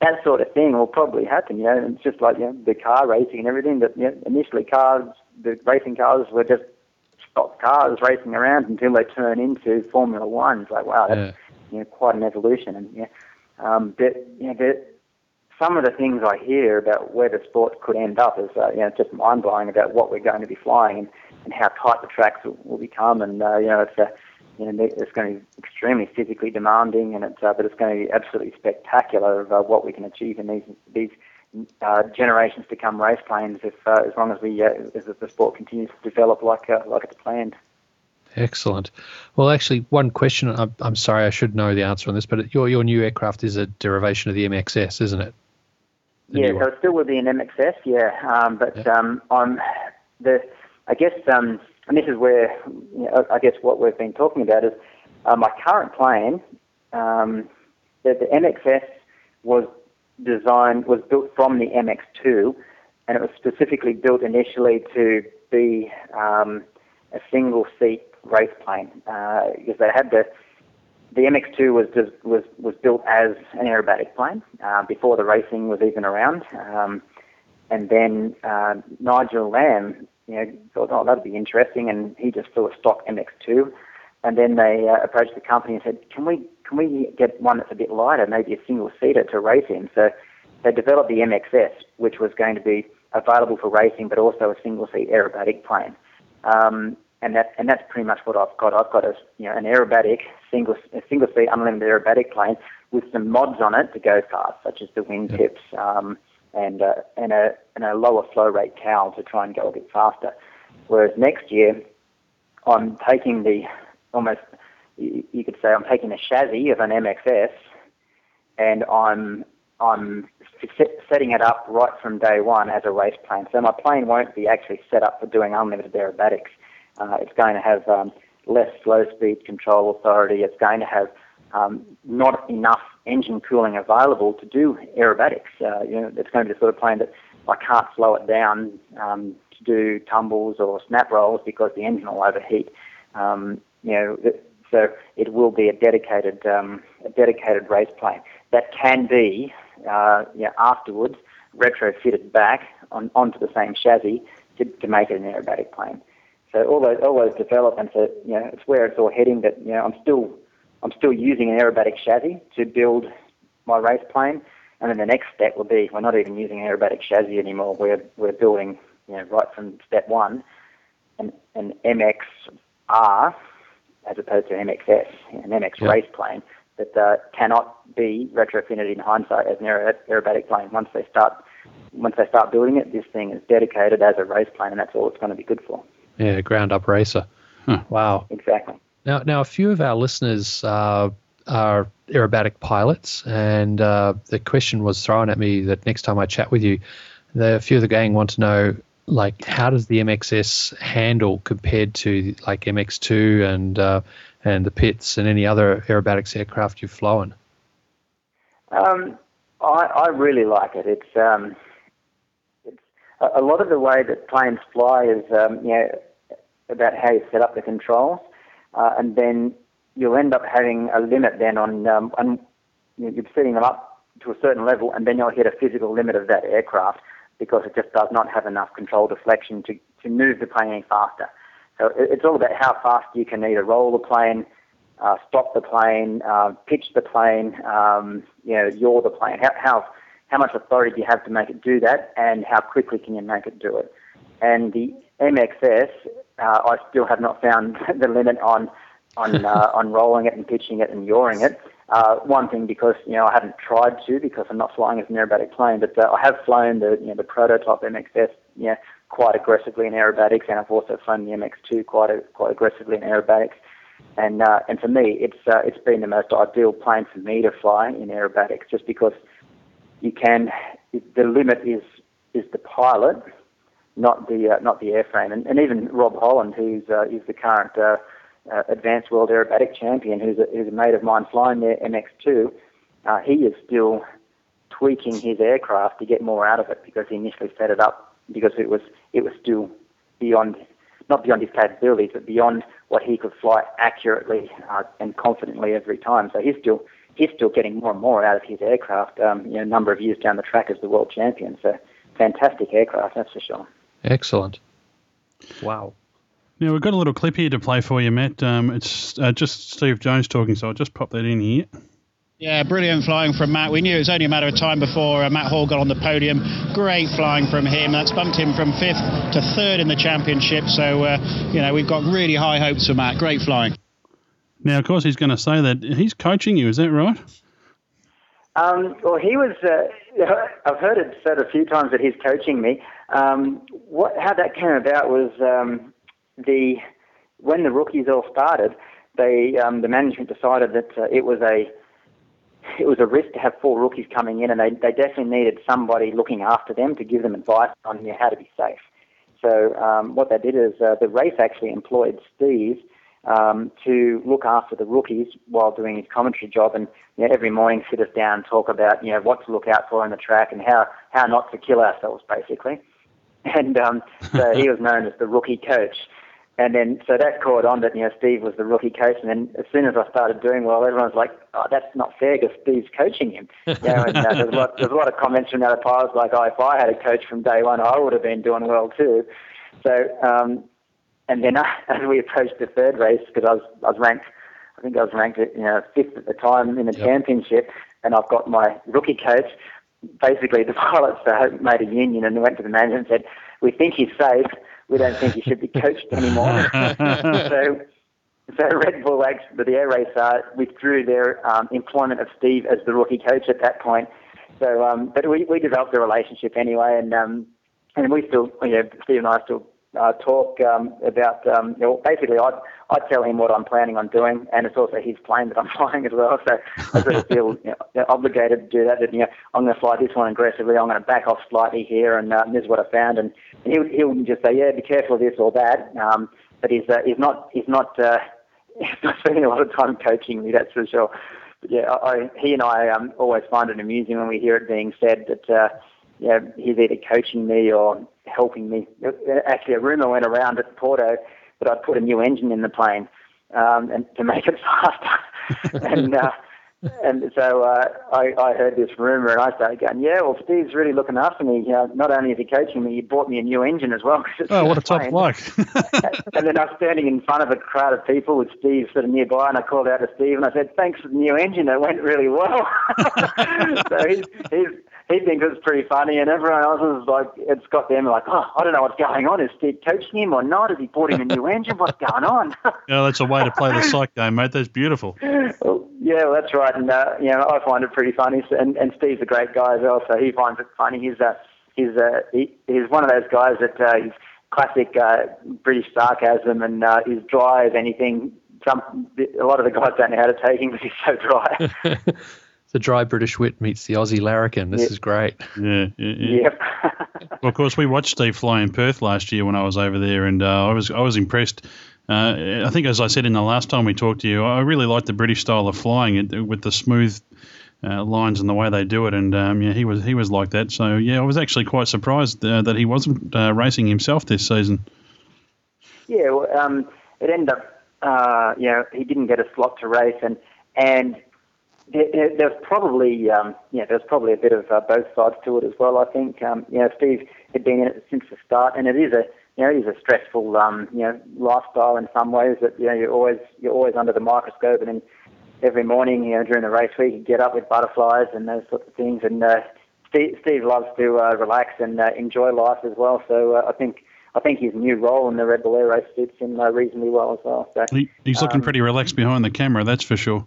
that sort of thing will probably happen, you know? And it's just like, you know, the car racing and everything that, you know, initially cars, the racing cars were just stock cars racing around until they turn into Formula One. It's like, wow, that's, yeah. you know, quite an evolution. And, yeah, um, but, you know, but, some of the things I hear about where the sport could end up is uh, you know just mind blowing about what we're going to be flying and, and how tight the tracks will, will become and uh, you know it's a uh, you know it's going to be extremely physically demanding and it's uh, but it's going to be absolutely spectacular of uh, what we can achieve in these these uh, generations to come race planes if uh, as long as we uh, as the sport continues to develop like uh, like it's planned. Excellent. Well, actually, one question. I'm, I'm sorry, I should know the answer on this, but your your new aircraft is a derivation of the MXS, isn't it? yeah, so it still would be an MXS, yeah. Um, but yeah. Um, I'm the, I guess, um, and this is where you know, I guess what we've been talking about is uh, my current plane. Um, the, the MXS was designed was built from the MX2, and it was specifically built initially to be um, a single seat race plane uh, because they had the the MX2 was was was built as an aerobatic plane uh, before the racing was even around, um, and then uh, Nigel Lamb, you know, thought, oh, that'd be interesting, and he just flew a stock MX2, and then they uh, approached the company and said, can we can we get one that's a bit lighter, maybe a single seater to race in? So they developed the MXS, which was going to be available for racing, but also a single seat aerobatic plane. Um, and that and that's pretty much what I've got. I've got a you know an aerobatic single a single seat unlimited aerobatic plane with some mods on it to go fast, such as the wingtips um, and uh, and a and a lower flow rate cow to try and go a bit faster. Whereas next year, I'm taking the almost you, could say I'm taking a chassis of an MXS, and I'm I'm setting it up right from day one as a race plane. So my plane won't be actually set up for doing unlimited aerobatics. Uh, it's going to have um, less slow speed control authority. It's going to have um, not enough engine cooling available to do aerobatics. Uh, you know, it's going to be the sort of plane that I can't slow it down um, to do tumbles or snap rolls because the engine will overheat. Um, you know, so it will be a dedicated um, a dedicated race plane that can be uh, you know, afterwards retrofitted back on, onto the same chassis to, to make it an aerobatic plane. So all those all those developments are you know it's where it's all heading. But you know I'm still I'm still using an aerobatic chassis to build my race plane, and then the next step will be we're not even using an aerobatic chassis anymore. We're we're building you know right from step one an an MXR as opposed to an MXS, an MX race plane that uh, cannot be retrofitted in hindsight as an aerobatic plane. Once they start once they start building it, this thing is dedicated as a race plane, and that's all it's going to be good for. Yeah, ground up racer. Huh. Wow. Exactly. Now, now a few of our listeners uh, are aerobatic pilots, and uh, the question was thrown at me that next time I chat with you, the, a few of the gang want to know like how does the MXS handle compared to like MX2 and uh, and the Pitts and any other aerobatics aircraft you've flown? Um, I, I really like it. It's um, it's a, a lot of the way that planes fly is um, you know about how you set up the controls, uh, and then you'll end up having a limit then on, um, on you're setting them up to a certain level, and then you'll hit a physical limit of that aircraft because it just does not have enough control deflection to, to move the plane any faster. So it's all about how fast you can either roll the plane, uh, stop the plane, uh, pitch the plane, um, you know, yaw the plane. How, how, how much authority do you have to make it do that, and how quickly can you make it do it? And the MXS, uh, I still have not found the limit on on uh, on rolling it and pitching it and yawing it. Uh, one thing because you know I haven't tried to because I'm not flying as an aerobatic plane, but uh, I have flown the you know the prototype MXS you know, quite aggressively in aerobatics, and I've also flown the MX2 quite a, quite aggressively in aerobatics. And uh, and for me, it's uh, it's been the most ideal plane for me to fly in aerobatics, just because you can the limit is is the pilot not the uh, not the airframe. And, and even Rob Holland, who's uh, is the current uh, uh, advanced world aerobatic champion, who's a, who's a mate of mine flying their MX2, uh, he is still tweaking his aircraft to get more out of it because he initially set it up because it was it was still beyond not beyond his capabilities, but beyond what he could fly accurately uh, and confidently every time. So he's still he's still getting more and more out of his aircraft. Um, you know, a number of years down the track as the world champion. So fantastic aircraft, that's for sure. Excellent. Wow. Now we've got a little clip here to play for you, Matt. Um, it's uh, just Steve Jones talking, so I'll just pop that in here. Yeah, brilliant flying from Matt. We knew it was only a matter of time before uh, Matt Hall got on the podium. Great flying from him. That's bumped him from fifth to third in the championship. So, uh, you know, we've got really high hopes for Matt. Great flying. Now, of course, he's going to say that he's coaching you. Is that right? Um, well, he was. Uh, I've heard it said a few times that he's coaching me. Um, what, how that came about was um, the when the rookies all started, they um, the management decided that uh, it was a it was a risk to have four rookies coming in, and they, they definitely needed somebody looking after them to give them advice on you know, how to be safe. So um, what they did is uh, the race actually employed Steve um, to look after the rookies while doing his commentary job, and you know, every morning sit us down and talk about you know what to look out for in the track and how how not to kill ourselves, basically. And um, so he was known as the rookie coach. And then, so that caught on that, you know, Steve was the rookie coach. And then as soon as I started doing well, everyone's like, oh, that's not fair because Steve's coaching him. You know, and uh, there's, a lot, there's a lot of comments from the other pilots like, oh, if I had a coach from day one, I would have been doing well too. So, um, and then uh, as we approached the third race, because I was, I was ranked, I think I was ranked, you know, fifth at the time in the yep. championship, and I've got my rookie coach. Basically, the pilots uh, made a union and went to the manager and said, we think he's safe we don't think he should be coached anymore. so, so Red Bull, actually, the air race, uh, withdrew their um, employment of Steve as the rookie coach at that point. So, um, but we, we developed a relationship anyway, and um, and we still, you know, Steve and I still uh, talk um, about, um, you know, basically I I tell him what I'm planning on doing, and it's also his plane that I'm flying as well. So I sort of feel you know, obligated to do that. That you know, I'm going to fly this one aggressively. I'm going to back off slightly here, and uh, this is what I found. And, and he'll, he'll just say, yeah, be careful of this or that. Um, but he's uh, he's not he's not uh, he's not spending a lot of time coaching me. That's for sure. But yeah, I, he and I um, always find it amusing when we hear it being said that. Uh, yeah, he's either coaching me or helping me. Actually, a rumor went around at Porto that I'd put a new engine in the plane um, and to make it faster. and uh, and so uh, I, I heard this rumor and I started going, yeah, well, Steve's really looking after me. You know, not only is he coaching me, he bought me a new engine as well. Oh, what a top bloke. and then I was standing in front of a crowd of people with Steve sort of nearby and I called out to Steve and I said, thanks for the new engine. It went really well. so he's, he's, he thinks it's pretty funny, and everyone else is like, it's got them like, oh, I don't know what's going on. Is Steve coaching him or not? Has he bought him a new engine? What's going on? yeah, that's a way to play the psych game, mate. That's beautiful. Well, yeah, well, that's right, and uh, you know, I find it pretty funny. And, and Steve's a great guy as well, so he finds it funny. He's uh, he's uh, he, he's one of those guys that uh, he's classic uh, British sarcasm, and uh, his dry as anything. Some a lot of the guys don't know how to take him because he's so dry. the dry British wit meets the Aussie larrikin. This yep. is great. Yeah, yeah, yeah. Yep. well, of course, we watched Steve fly in Perth last year when I was over there, and uh, I was I was impressed. Uh, I think, as I said in the last time we talked to you, I really like the British style of flying with the smooth uh, lines and the way they do it. And um, yeah, he was he was like that. So yeah, I was actually quite surprised uh, that he wasn't uh, racing himself this season. Yeah, well, um, it ended up, uh, you know, he didn't get a slot to race, and and there, there's probably um, yeah, there's probably a bit of uh, both sides to it as well. I think um, you know Steve had been in it since the start, and it is a you know it is a stressful um, you know lifestyle in some ways. That you know you're always you're always under the microscope, and then every morning you know during the race week you get up with butterflies and those sorts of things. And uh, Steve, Steve loves to uh, relax and uh, enjoy life as well. So uh, I think. I think his new role in the Red Bull Air Race suits him uh, reasonably well as well. So he, he's looking um, pretty relaxed behind the camera, that's for sure.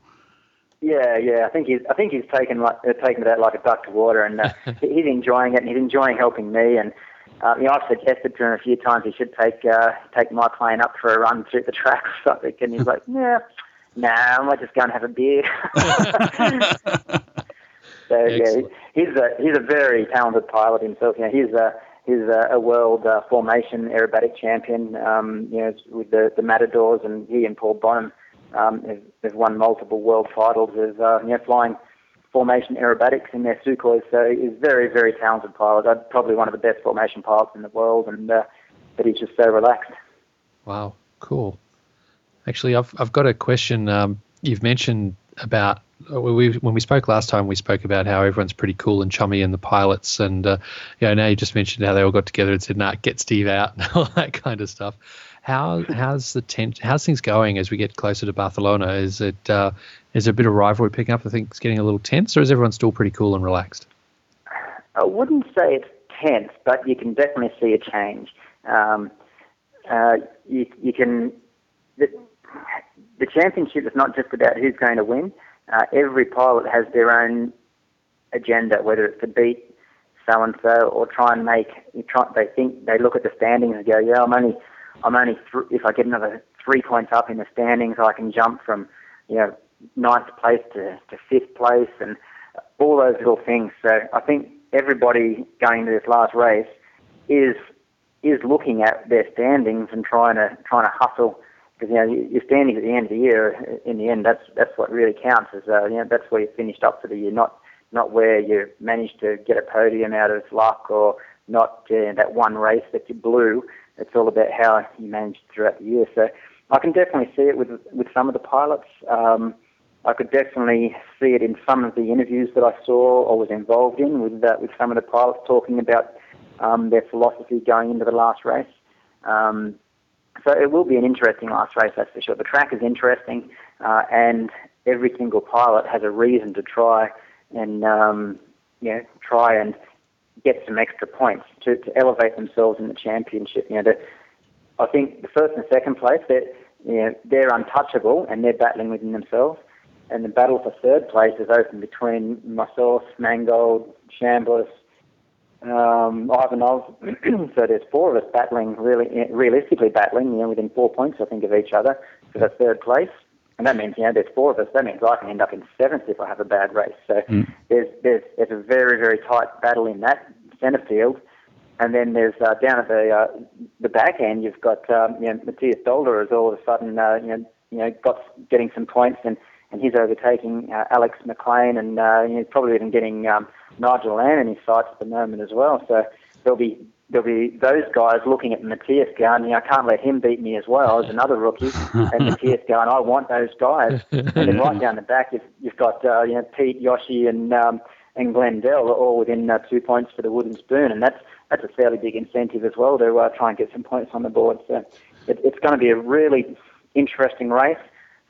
Yeah, yeah. I think he's I think he's taken like uh, taken that like a duck to water, and uh, he's enjoying it, and he's enjoying helping me. And uh, you know, I've suggested to him a few times he should take uh, take my plane up for a run through the track or something, and he's like, yeah, nah, I might just go and have a beer. so yeah, he's a he's a very talented pilot himself. You know, he's a he's a, a world uh, formation aerobatic champion. Um, you know, with the the Matadors, and he and Paul Bonhomme um, have, have won multiple world titles of uh, you know, flying formation aerobatics in their Sukhois. So he's very, very talented pilot. Uh, probably one of the best formation pilots in the world, and uh, but he's just so relaxed. Wow, cool. Actually, I've I've got a question. Um, you've mentioned about we, when we spoke last time, we spoke about how everyone's pretty cool and chummy and the pilots, and uh, you know now you just mentioned how they all got together and said, "Nah, get Steve out," and all that kind of stuff. How how's the tent? How's things going as we get closer to Barcelona? Is it uh, is a bit of rivalry picking up? I think it's getting a little tense, or is everyone still pretty cool and relaxed? I wouldn't say it's tense, but you can definitely see a change. Um, uh, you, you can the, the championship is not just about who's going to win. Uh, every pilot has their own agenda, whether it's to beat so and so or try and make. You try, they think they look at the standings and go, "Yeah, I'm only I'm only th- if I get another three points up in the standings, I can jump from you know ninth place to, to fifth place and all those little things. So I think everybody going to this last race is is looking at their standings and trying to trying to hustle because you know your standings at the end of the year. In the end, that's that's what really counts. Is uh, you know that's where you finished up for the year, not not where you managed to get a podium out of luck or not uh, that one race that you blew it's all about how you manage throughout the year. So I can definitely see it with with some of the pilots. Um, I could definitely see it in some of the interviews that I saw or was involved in with uh, with some of the pilots talking about um, their philosophy going into the last race. Um, so it will be an interesting last race, that's for sure. The track is interesting, uh, and every single pilot has a reason to try and um, you know try and get some extra points to, to elevate themselves in the championship. You know, the, I think the first and second place, they're, you know, they're untouchable and they're battling within themselves. And the battle for third place is open between myself, Mangold, Chambliss, um, Ivanoff. so there's four of us battling, really, realistically battling, you know, within four points, I think, of each other. for the third place. And that means, you know, there's four of us. That means I can end up in seventh if I have a bad race. So Mm. there's, there's, there's a very, very tight battle in that centre field. And then there's uh, down at the uh, the back end, you've got um, you know Matthias Dolder has all of a sudden uh, you know you know got getting some points and and he's overtaking uh, Alex McLean and uh, you know, probably even getting um, Nigel Lamb in his sights at the moment as well. So there'll be there'll be those guys looking at Matthias going, I can't let him beat me as well as another rookie, and Matthias going, I want those guys. And then right down the back, you've, you've got uh, you know Pete, Yoshi, and um, and Glen Dell are all within uh, two points for the wooden spoon, and that's that's a fairly big incentive as well to uh, try and get some points on the board. So it, it's going to be a really interesting race.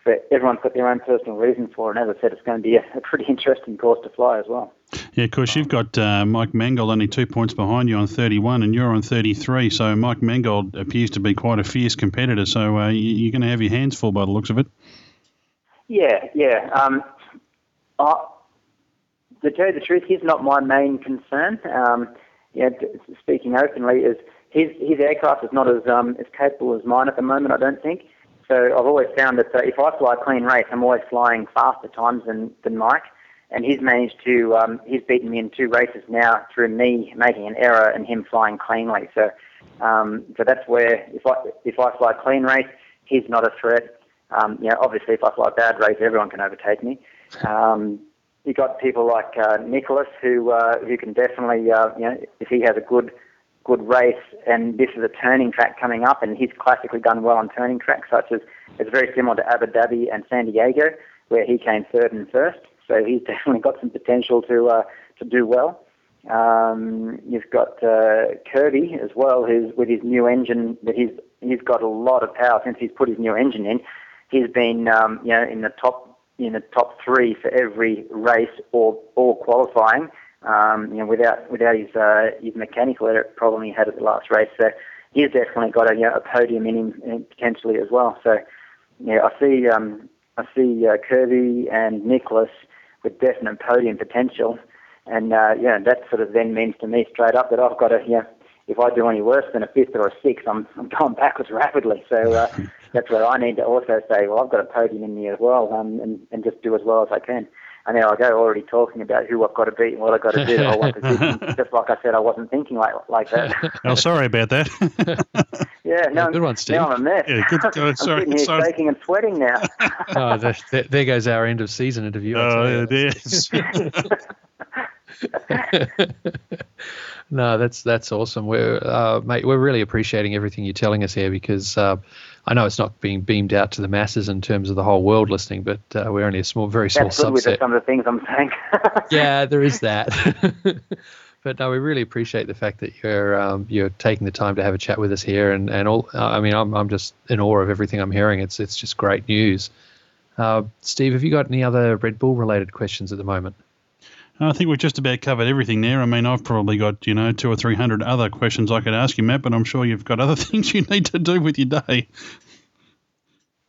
But everyone's got their own personal reason for it, and as I said, it's going to be a, a pretty interesting course to fly as well. Yeah, of course, you've got uh, Mike Mangold only two points behind you on 31, and you're on 33. So Mike Mangold appears to be quite a fierce competitor. So uh, you- you're going to have your hands full by the looks of it. Yeah, yeah. Um, I, to tell you the truth, he's not my main concern. Um, yeah, speaking openly, is his his aircraft is not as um, as capable as mine at the moment. I don't think. So I've always found that uh, if I fly a clean race, I'm always flying faster times than than Mike. And he's managed to um, he's beaten me in two races now through me making an error and him flying cleanly. So um, so that's where if I if I fly a clean race, he's not a threat. Um, you know, obviously, if I fly a bad race, everyone can overtake me. Um, you got people like uh, Nicolas who uh, who can definitely, uh, you know, if he has a good good race, and this is a turning track coming up, and he's classically done well on turning tracks, such as it's very similar to Abu Dhabi and San Diego, where he came third and first. So he's definitely got some potential to uh, to do well. Um, you've got uh, Kirby as well, who's with his new engine. That he's he's got a lot of power since he's put his new engine in. He's been um, you know in the top in the top three for every race or or qualifying. Um, you know without without his uh, his mechanical problem he had at the last race. So he's definitely got a you know, a podium in him uh, potentially as well. So yeah, I see um, I see uh, Kirby and Nicolas with definite podium potential. And uh, yeah, that sort of then means to me straight up that I've got to, yeah, if I do any worse than a fifth or a sixth, I'm, I'm going backwards rapidly. So uh, that's where I need to also say, well, I've got a podium in me as well, um, and, and just do as well as I can. And there I go, already talking about who I've got to beat and what I've got to do. I want position. Just like I said, I wasn't thinking like like that. Oh, sorry about that. yeah, no, good one, Steve. now I'm a mess. Yeah, good- uh, I'm sorry- sitting here sorry. shaking and sweating now. oh, there, there, there goes our end of season interview. Oh, you. it is. No, that's that's awesome. We're uh, mate, we're really appreciating everything you're telling us here because uh, I know it's not being beamed out to the masses in terms of the whole world listening, but uh, we're only a small, very small That's good with some of the things I'm saying. yeah, there is that. but no, we really appreciate the fact that you're um, you're taking the time to have a chat with us here, and and all. Uh, I mean, I'm I'm just in awe of everything I'm hearing. It's it's just great news. Uh, Steve, have you got any other Red Bull related questions at the moment? I think we've just about covered everything there. I mean, I've probably got, you know, two or three hundred other questions I could ask you, Matt, but I'm sure you've got other things you need to do with your day.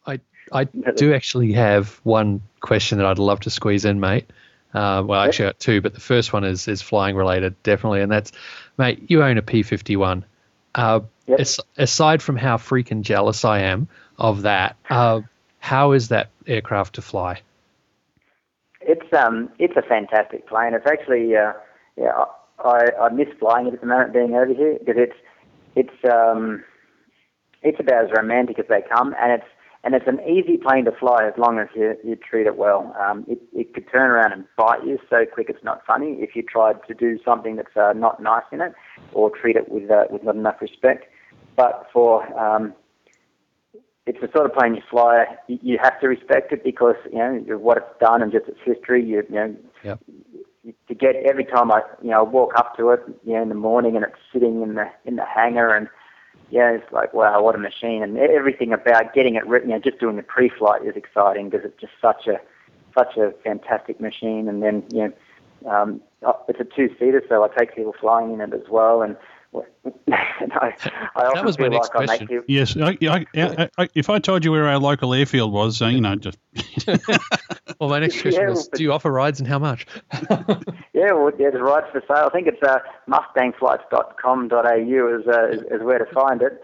I I do actually have one question that I'd love to squeeze in, mate. Uh, well, actually, I got two, but the first one is is flying related, definitely, and that's, mate, you own a P51. Uh, Yep. as, aside from how freaking jealous I am of that, uh, how is that aircraft to fly? It's um, it's a fantastic plane. It's actually, uh, yeah, I, I miss flying it at the moment, being over here because it's it's um, it's about as romantic as they come, and it's and it's an easy plane to fly as long as you, you treat it well. Um, it it could turn around and bite you so quick it's not funny if you tried to do something that's uh, not nice in it or treat it with uh, with not enough respect. But for um, it's the sort of plane you fly. You, you have to respect it because you know what it's done and just its history. You, you know, Yep. to get every time I you know walk up to it, you know, in the morning and it's sitting in the in the hangar and yeah, it's like wow, what a machine! And everything about getting it, written, you know, just doing the pre-flight is exciting because it's just such a such a fantastic machine. And then you know, um, it's a two-seater, so I take people flying in it as well. And, and I, I often was my next like question. make Yes, I, I, I, I, if I told you where our local airfield was, uh, you know, just Well, my next question Yeah, was, but- do you offer rides and how much? Yeah, well, yeah, the rides for sale. I think it's uh, mustangflights.com.au is, uh, is, is where to find it.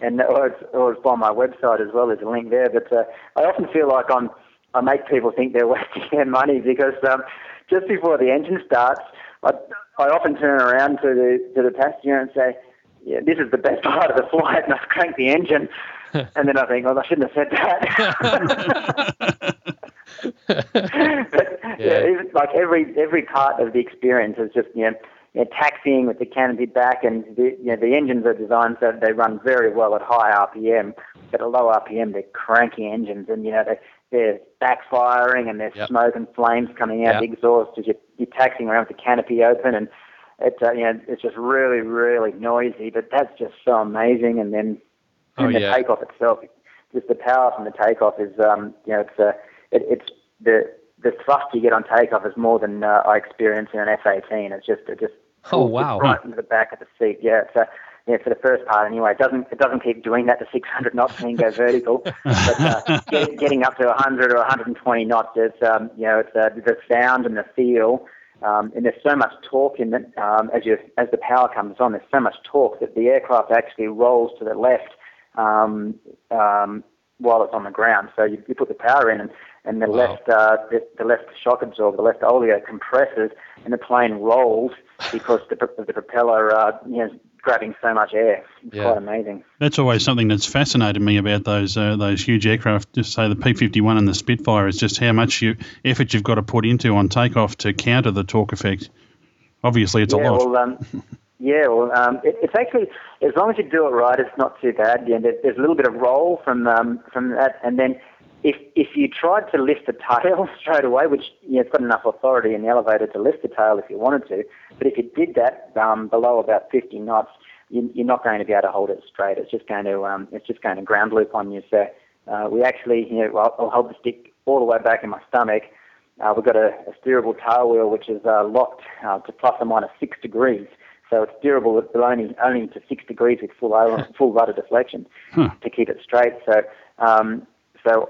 and or it's, or it's by my website as well. There's a link there. But uh, I often feel like I'm I make people think they're wasting their money because um, just before the engine starts, I, I often turn around to the to the passenger and say, "Yeah, this is the best part of the flight," and I crank the engine, and then I think, "Oh, I shouldn't have said that." but, yeah. yeah, like every every part of the experience is just you know, you know taxiing with the canopy back, and the you know, the engines are designed so they run very well at high RPM. But at low RPM, they're cranky engines, and you know they they're backfiring and there's yep. smoke and flames coming out yep. the exhaust as you're, you're taxiing around with the canopy open and it's uh, you know it's just really really noisy but that's just so amazing and then oh, and the yeah. takeoff itself just the power from the takeoff is um you know it's uh, it, it's the the thrust you get on takeoff is more than uh, I experience in an F-18. It's just it just oh wow right into the back of the seat. Yeah, it's a yeah, for the first part anyway. It doesn't it doesn't keep doing that to 600 knots and then go vertical. but uh, get, getting up to 100 or 120 knots, it's um, you know it's uh, the sound and the feel. Um, and there's so much torque in it um, as you as the power comes on. There's so much torque that the aircraft actually rolls to the left um, um, while it's on the ground. So you, you put the power in, and, and the wow. left uh, the, the left shock absorber, the left oleo compresses, and the plane rolls because the, the propeller uh, you know, grabbing so much air. It's yeah. quite amazing. That's always something that's fascinated me about those uh, those huge aircraft. Just say the P-51 and the Spitfire is just how much you, effort you've got to put into on takeoff to counter the torque effect. Obviously, it's yeah, a lot. Well, um, yeah, well, um, it, it's actually as long as you do it right, it's not too bad. Yeah, there's a little bit of roll from um, from that, and then if if you tried to lift the tail straight away, which you know, it's got enough authority in the elevator to lift the tail if you wanted to, but if you did that um, below about 50 knots, you, you're not going to be able to hold it straight. It's just going to um, it's just going to ground loop on you. So uh, we actually, you know, I'll, I'll hold the stick all the way back in my stomach. Uh, we've got a, a steerable tail wheel which is uh, locked uh, to plus or minus six degrees. So it's steerable but only only to six degrees with full full rudder deflection huh. to keep it straight. So um, so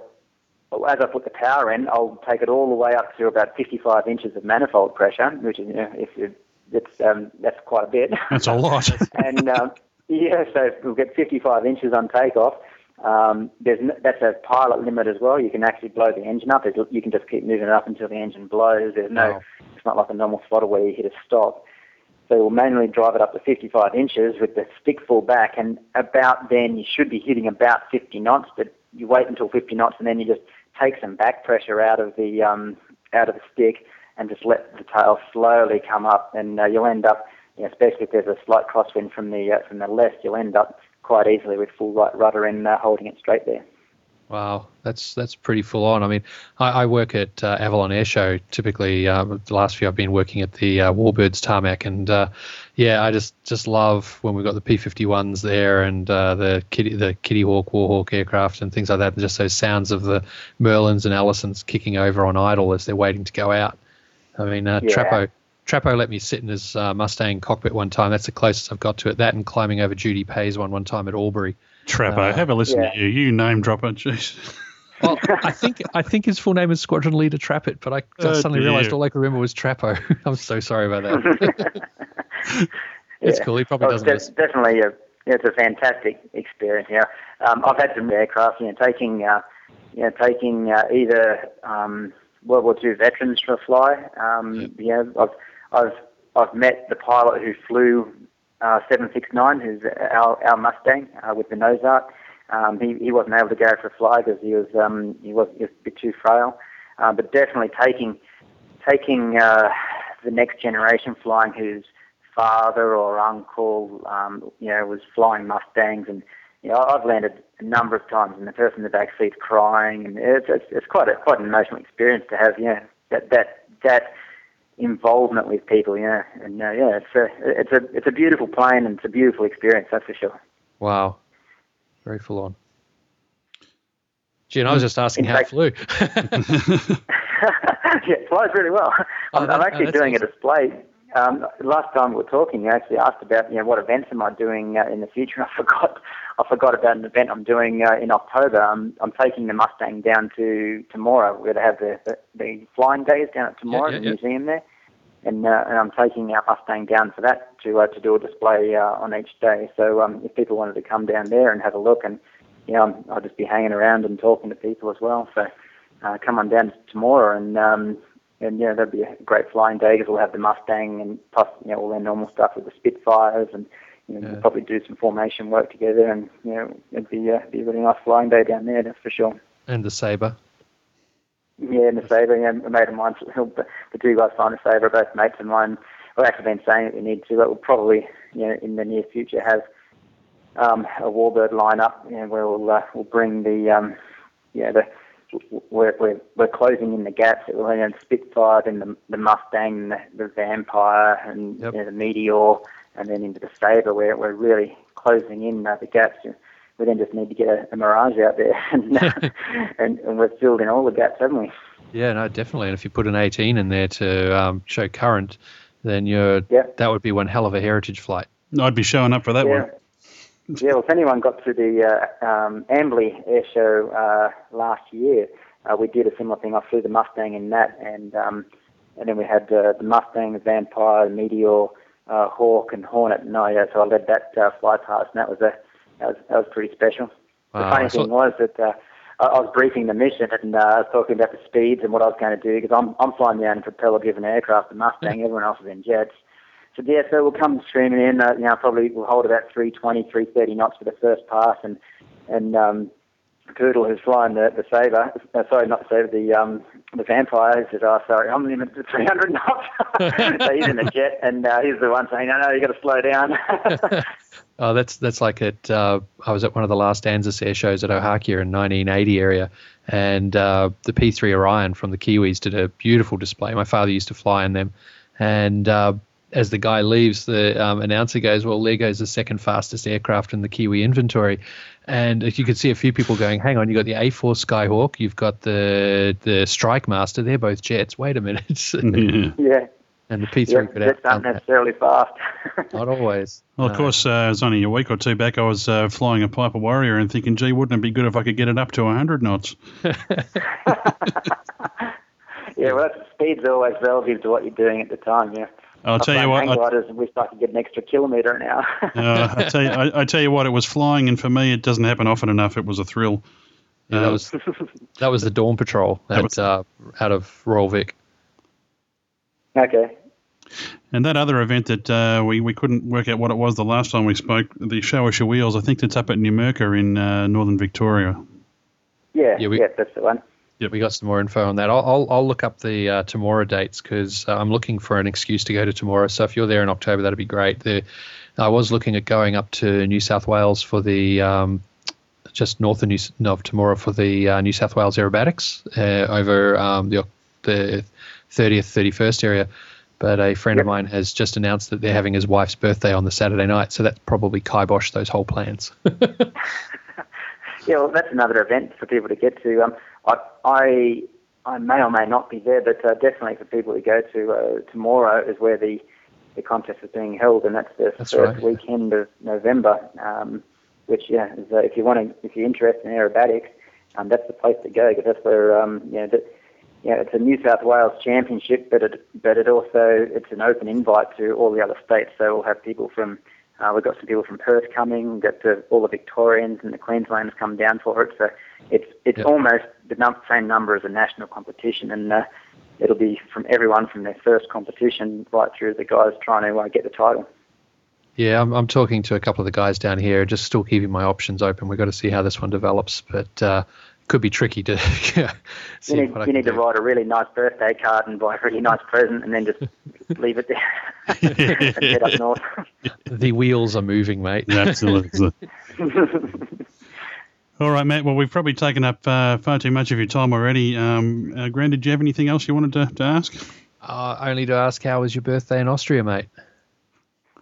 as I put the power in, I'll take it all the way up to about 55 inches of manifold pressure, which is, you know, if you, it's, um, that's quite a bit. That's a lot. and um, yeah, so we'll get 55 inches on takeoff. Um, there's that's a pilot limit as well. You can actually blow the engine up. You can just keep moving it up until the engine blows. There's no, oh. it's not like a normal throttle where you hit a stop. So we'll manually drive it up to 55 inches with the stick full back, and about then you should be hitting about 50 knots. But you wait until 50 knots, and then you just take some back pressure out of the um, out of the stick and just let the tail slowly come up, and uh, you'll end up, you know, especially if there's a slight crosswind from the uh, from the left, you'll end up quite easily with full right rudder and uh, holding it straight there. Wow, that's that's pretty full on. I mean, I, I work at uh, Avalon Air Show. Typically, um, the last few I've been working at the uh, Warbirds tarmac, and uh, yeah, I just just love when we've got the P51s there and uh, the Kitty the Kitty Hawk Warhawk aircraft and things like that. And just those sounds of the Merlins and Allisons kicking over on idle as they're waiting to go out. I mean, uh, yeah. Trapo Trapo let me sit in his uh, Mustang cockpit one time. That's the closest I've got to it. That and climbing over Judy Pay's one one time at Albury. Trapo, uh, have a listen yeah. to you. You name drop it, jeez. well, I think I think his full name is Squadron Leader Trappit, but I oh, suddenly dear. realised all I could remember was Trapo. I'm so sorry about that. it's yeah. cool. He probably doesn't. It's definitely a it's a fantastic experience. You know, um, I've had some aircraft, you know, taking uh, you know taking uh, either um, World War II veterans for a fly. Um, yep. You know, I've I've I've met the pilot who flew uh, 769, who's our, our Mustang uh, with the nose art. Um, he, he wasn't able to go for a fly because he was um, he was, was a bit too frail. Uh, but definitely taking taking uh, the next generation flying, whose father or uncle, um, you know, was flying Mustangs, and you know, I've landed a number of times, and the person in the back seat crying, and it's it's, it's quite a quite an emotional experience to have, know, that that that involvement with people, yeah, and uh, yeah, it's a it's a it's a beautiful plane and it's a beautiful experience, that's for sure. Wow, very full on. Gee, and I was just asking In how fact, it flew. yeah, it flies really well. Oh, I'm, that, I'm actually oh, doing awesome. a display. Um, last time we were talking, you actually asked about you know what events am I doing uh, in the future. I forgot I forgot about an event I'm doing uh, in October. I'm, I'm taking the Mustang down to Temora. We're going to have the, the, the flying days down at Temora, yeah, yeah, the museum there. And uh, and I'm taking our Mustang down for that to uh, to do a display uh, on each day. So um, if people wanted to come down there and have a look, and you know, I'll just be hanging around and talking to people as well. So uh, come on down Temora, and um, and yeah, that'd be a great flying day because we'll have the Mustang and plus you know all their normal stuff with the Spitfires and. You know, Yeah. we'll probably do some formation work together, and you know, it'd be uh, be a really nice flying day down there, that's for sure. And the Sabre. Yeah, and the Sabre, yeah, a mate of mine, the two guys flying the Sabre, are both mates of mine. We've actually been saying that we need to, but we'll probably, you know, in the near future have um, a Warbird lineup, you know, we'll uh, we'll bring the, um, yeah, the we're we're we're closing in the gaps. It will you know, Spitfire, then the the Mustang, the, the Vampire, and Yep. you know, the Meteor, and then into the Sabre, where we're really closing in uh, the gaps. We then just need to get a, a Mirage out there, and, uh, and and we're filled in all the gaps, haven't we? Yeah, no, definitely. And if you put an 18 in there to um, show current, then you're Yeah. that would be one hell of a heritage flight. I'd be showing up for that yeah. one. Yeah, well, if anyone got to the uh, um, Amberley Air Show uh, last year, uh, we did a similar thing. I flew the Mustang in that, and um, and then we had uh, the Mustang, the Vampire, the Meteor, uh, Hawk, and Hornet. No, yeah, so I led that uh, fly past, and that was a that was, that was pretty special. Wow, the funny thing was that uh, I, I was briefing the mission, and uh, I was talking about the speeds and what I was going to do because I'm I'm flying down in propeller-driven aircraft, the Mustang. everyone else is in jets. So yeah, so we'll come streaming in. Uh, you know, probably we'll hold about 320, 330 knots for the first pass, and and um, Poodle, who's flying the the Sabre, uh, sorry, not Sabre, the um the Vampire, he said, "Oh, sorry, I'm limited to 300 knots." so he's in a jet, and uh, he's the one saying, "No, no, you got to slow down." Oh, that's that's like at uh, I was at one of the last ANZUS air shows at Ohakea in 1980 area, and uh, the P3 Orion from the Kiwis did a beautiful display. My father used to fly in them, and uh, as the guy leaves, the um, announcer goes, "Well, there goes the second fastest aircraft in the Kiwi inventory." And you could see a few people going, "Hang on, you got the A4 Skyhawk, you've got the the Strike Master. They're both jets. Wait a minute." Yeah. yeah, and the P3 yeah, could jets outdone aren't necessarily fast. Not always. Well, of No. course, uh, it was only a week or two back. I was uh, flying a Piper Warrior and thinking, gee, wouldn't it be good if I could get it up to 100 knots? yeah, well, that's, speed's always relative to what you're doing at the time. Yeah. I'll I tell you what. hang I, gliders and wish I could get an extra kilometre an hour. uh, I tell you, I, I tell you what, it was flying, and for me, it doesn't happen often enough. It was a thrill. Yeah, that Uh, was that was the Dawn Patrol That at, was- uh, out of Royal Vic. okay. And that other event that uh, we, we couldn't work out what it was the last time we spoke, the Showisha Wheels, I think that's up at Numurkah in uh, northern Victoria. Yeah, Yeah, yeah, we- that's the one. We got some more info on that. I'll I'll, I'll look up the uh, Temora dates because uh, I'm looking for an excuse to go to Temora. So if you're there in October, that'd be great. The, I was looking at going up to New South Wales for the um, just north of New no, of Temora for the uh, New South Wales aerobatics uh, over um, the the 30th 31st area. But a friend of mine has just announced that they're having his wife's birthday on the Saturday night, so that's probably kibosh those whole plans. Yeah, well, that's another event for people to get to. Um, I, I, I may or may not be there, but uh, definitely for people who go to. Uh, Temora is where the, the contest is being held, and that's the That's first right. weekend of November. Um, which, yeah, is, uh, if you want to, if you're interested in aerobatics, um, that's the place to go because that's where, um, you know, the, it's a New South Wales championship, but it, but it also it's an open invite to all the other states. So we'll have people from uh, we've got some people from Perth coming. We've got the, all the Victorians and the Queenslanders come down for it. So it's it's Yep. almost the num- same number as a national competition, and uh, it'll be from everyone from their first competition right through the guys trying to uh, get the title. Yeah, I'm, I'm talking to a couple of the guys down here, just still keeping my options open. We've got to see how this one develops, but uh, could be tricky to yeah, see You need, you need to write a really nice birthday card and buy a really nice present, and then just leave it there and head up north. The wheels are moving, mate. Absolutely. All right, Matt. Well, we've probably taken up uh, far too much of your time already. Um, uh, Grant, did you have anything else you wanted to, to ask? Uh, only to ask, how was your birthday in Austria, mate?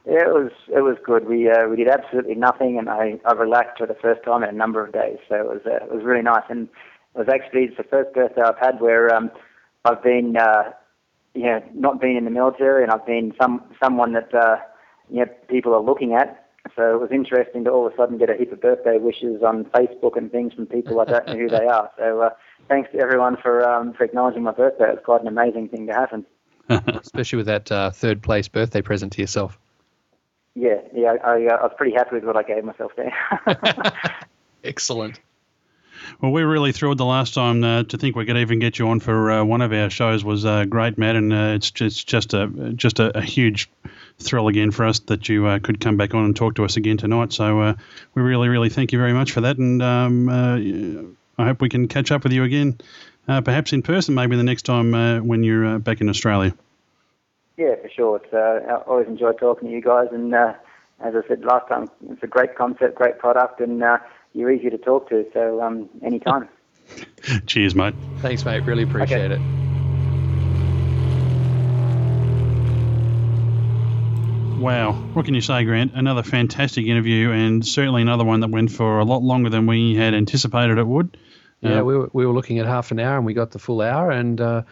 Yeah, it was it was good. We uh, we did absolutely nothing, and I, I relaxed for the first time in a number of days. So it was uh, it was really nice, and it was actually it's the first birthday I've had where um, I've been uh, you know not been in the military, and I've been some someone that uh, you know people are looking at. So it was interesting to all of a sudden get a heap of birthday wishes on Facebook and things from people I don't know who they are. So uh, thanks to everyone for um, for acknowledging my birthday. It was quite an amazing thing to happen. especially with that uh, third place birthday present to yourself. Yeah, yeah, I, I, I was pretty happy with what I gave myself there. Excellent. Well, we were really thrilled the last time uh, to think we could even get you on for uh, one of our shows was uh, great, Matt, and uh, it's just just a just a, a, huge thrill again for us that you uh, could come back on and talk to us again tonight. So uh, we really, really thank you very much for that, and um, I hope we can catch up with you again, perhaps in person, maybe the next time when you're back in Australia. Yeah, for sure. It's, I always enjoy talking to you guys, and as I said last time, it's a great concept, great product, and you're easy to talk to. So um, anytime. Cheers, mate. Thanks, mate. Really appreciate okay. it. Wow, what can you say, Grant? Another fantastic interview, and certainly another one that went for a lot longer than we had anticipated it would. Yeah, uh, we, were, we were looking at half an hour, and we got the full hour. And uh,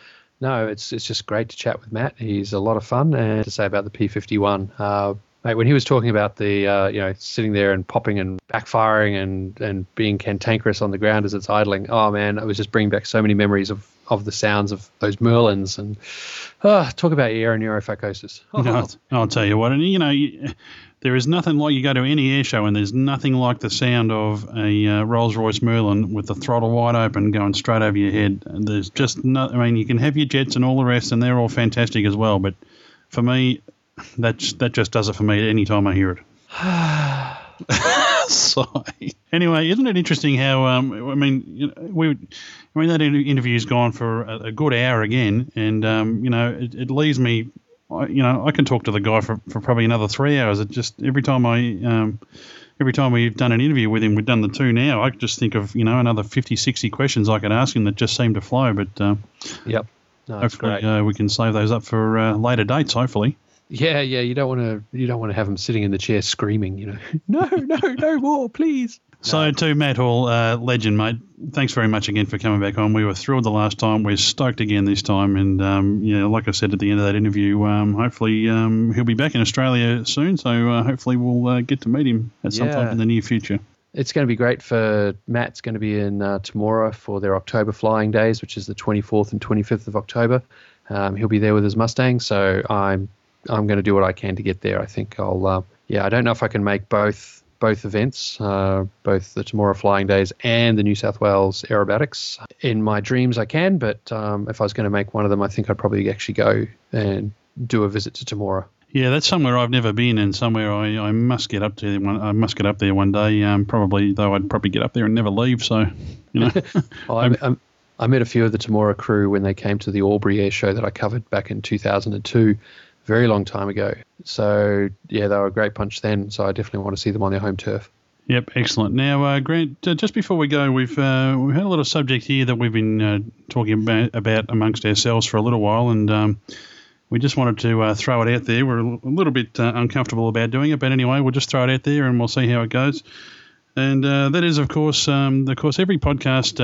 no, it's it's just great to chat with Matt. He's a lot of fun, and to say about the P51. Uh, when he was talking about the, uh, you know, sitting there and popping and backfiring and, and being cantankerous on the ground as it's idling, oh man, it was just bringing back so many memories of, of the sounds of those Merlins and oh, talk about air neuropsychosis. Oh. No, I'll, tell you what, and you know, you, there is nothing like you go to any air show and there's nothing like the sound of a uh, Rolls Royce Merlin with the throttle wide open going straight over your head. There's just no, I mean, you can have your jets and all the rest, and they're all fantastic as well, but for me, that that just does it for me any time I hear it. Sorry. Anyway, isn't it interesting how um, I mean you know, we I mean that interview's gone for a, a good hour again, and um, you know it, it leaves me. I, you know, I can talk to the guy for, for probably another three hours. It just every time I um, every time we've done an interview with him, we've done the two now. I just think of you know another 50, 60 questions I could ask him that just seem to flow. But uh, yep, no, hopefully uh, we can save those up for uh, later dates. Hopefully. Yeah, yeah. You don't want to. You don't want to have him sitting in the chair screaming. You know, no, no, no more, please. So to Matt Hall, uh, legend, mate. Thanks very much again for coming back on. We were thrilled the last time. We're stoked again this time, and um, yeah, like I said at the end of that interview, um, hopefully um, he'll be back in Australia soon. So uh, hopefully we'll uh, get to meet him at some yeah. time in the near future. It's going to be great for Matt's going to be in uh, Temora for their October flying days, which is the 24th and 25th of October. Um, he'll be there with his Mustang, so I'm I'm going to do what I can to get there. I think I'll. Uh, yeah, I don't know if I can make both both events, uh, both the Temora Flying Days and the New South Wales Aerobatics. In my dreams, I can, but um, if I was going to make one of them, I think I'd probably actually go and do a visit to Temora. Yeah, that's somewhere I've never been, and somewhere I, I must get up to. One, I must get up there one day. Um, probably though, I'd probably get up there and never leave. So, you know, well, I'm, I'm, I met a few of the Temora crew when they came to the Albury Air Show that I covered back in 2002 very long time ago. So yeah, they were a great punch then. So I definitely want to see them on their home turf. Yep, excellent. Now, uh, Grant, uh, just before we go, we've uh, we've had a little subject here that we've been uh, talking about, about, amongst ourselves for a little while, and um, we just wanted to uh, throw it out there. We're a little bit uh, uncomfortable about doing it, but anyway, we'll just throw it out there and we'll see how it goes. And that is, of course, um, of course, every podcast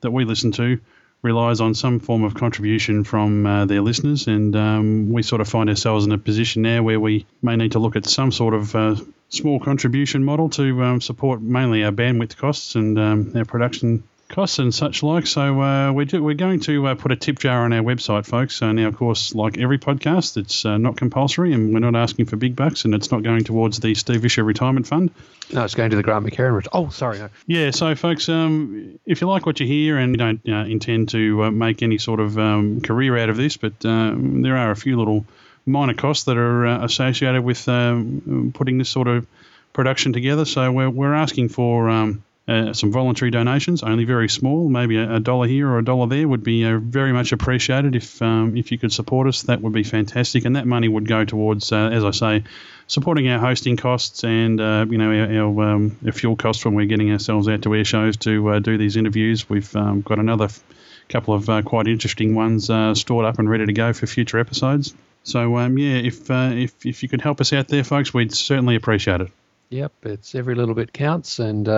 that we listen to relies on some form of contribution from uh, their listeners, and um, we sort of find ourselves in a position now where we may need to look at some sort of uh, small contribution model to um, support mainly our bandwidth costs and um, our production costs and such like. So uh, we do, we're going to uh, put a tip jar on our website, folks. So now, of course, like every podcast, it's uh, not compulsory, and we're not asking for big bucks, and it's not going towards the Steve Visscher Retirement Fund. No, it's going to the Grant McHerron. Oh, sorry. No. Yeah, so folks, um, if you like what you hear and you don't uh, intend to uh, make any sort of um, career out of this, but um, there are a few little minor costs that are uh, associated with um, putting this sort of production together. So we're, we're asking for um, uh, some voluntary donations, only very small, maybe a, a, dollar here or a dollar there, would be uh, very much appreciated. If um, if you could support us, that would be fantastic, and that money would go towards, uh, as I say, supporting our hosting costs and uh, you know our, our, um, our, fuel costs when we're getting ourselves out to air shows to uh, do these interviews. We've um, got another f- couple of uh, quite interesting ones stored up and ready to go for future episodes. So um, yeah, if if if you could help us out there, folks, we'd certainly appreciate it. Yep, it's every little bit counts, and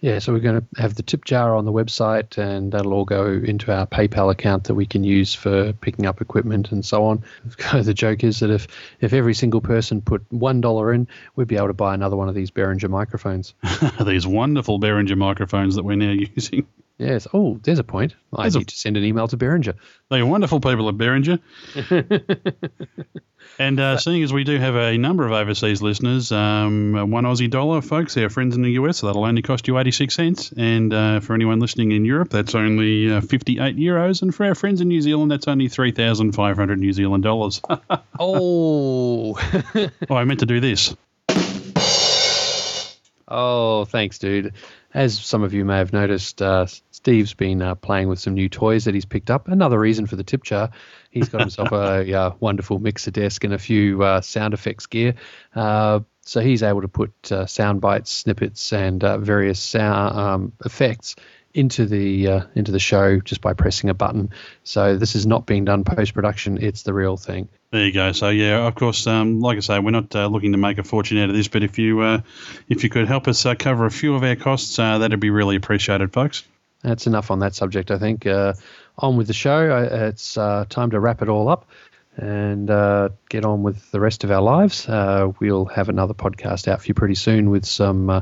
yeah, so we're going to have the tip jar on the website, and that'll all go into our PayPal account that we can use for picking up equipment and so on. the joke is that if if every single person put one dollar in, we'd be able to buy another one of these Behringer microphones. these wonderful Behringer microphones that we're now using. Yes. Oh, there's a point. I There's a- need to send an email to Behringer. They are wonderful people at Behringer. and uh, seeing as we do have a number of overseas listeners, um, one Aussie dollar, folks, our friends in the US, so that'll only cost you 86 cents. And uh, for anyone listening in Europe, that's only uh, 58 euros. And for our friends in New Zealand, that's only 3,500 New Zealand dollars. Oh. oh, I meant to do this. Oh, thanks, dude. As some of you may have noticed, uh, Steve's been uh, playing with some new toys that he's picked up. Another reason for the tip jar. He's got himself a wonderful mixer desk and a few uh, sound effects gear. Uh, so he's able to put uh, sound bites, snippets, and uh, various sound um, effects into the into the show just by pressing a button. So this is not being done post production; it's the real thing. There you go. So yeah, of course, um, like I say, we're not uh, looking to make a fortune out of this, but if you uh, if you could help us uh, cover a few of our costs, that'd be really appreciated, folks. That's enough on that subject, I think. Uh, on with the show. It's uh, time to wrap it all up and uh, get on with the rest of our lives. Uh, we'll have another podcast out for you pretty soon with some uh,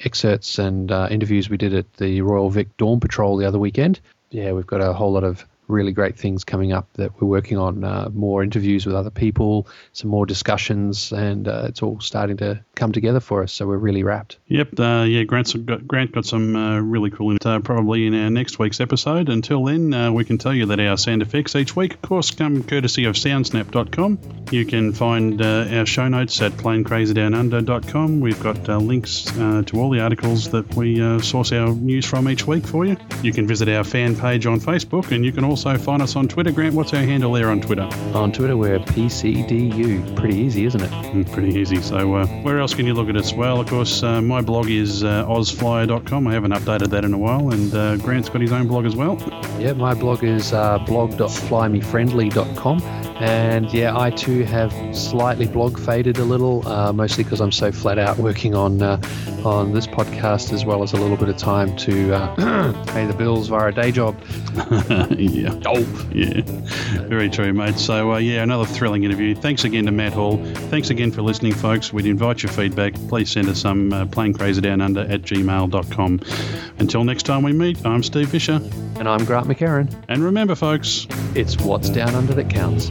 excerpts and uh, interviews we did at the Royal Vic Dawn Patrol the other weekend. Yeah, we've got a whole lot of really great things coming up that we're working on. Uh, more interviews with other people, some more discussions, and uh, it's all starting to come together for us. So we're really wrapped. Yep. Uh, yeah, Grant's got, Grant got some uh, really cool, uh, probably in our next week's episode. Until then, we can tell you that our sound effects each week, of course, come courtesy of soundsnap.com. You can find our show notes at planecrazydownunder.com. We've got links to all the articles that we source our news from each week for you. You can visit our fan page on Facebook, and you can also find us on Twitter. Grant, what's our handle there on Twitter? On Twitter, we're PCDU. Pretty easy, isn't it? Mm, Pretty easy. So, uh, where else can you look at us? Well, of course, uh, my blog is uh, ozflyer.com. I haven't updated that in a while, and uh, Grant's got his own blog as well. Yeah, my blog is uh, blog.flymefriendly.com. And yeah, I too have slightly blog faded a little, uh, mostly because I'm so flat out working on uh, on this podcast as well as a little bit of time to uh, pay the bills via a day job. yeah. Oh, Yeah. Very true, mate. So, uh, yeah, another thrilling interview. Thanks again to Matt Hall. Thanks again for listening, folks. We'd invite your feedback. Please send us some uh, planecrazydownunder at gmail.com. Until next time we meet, I'm Steve Visscher. and I'm Grant McHerron. And remember, folks, It's what's down under that counts.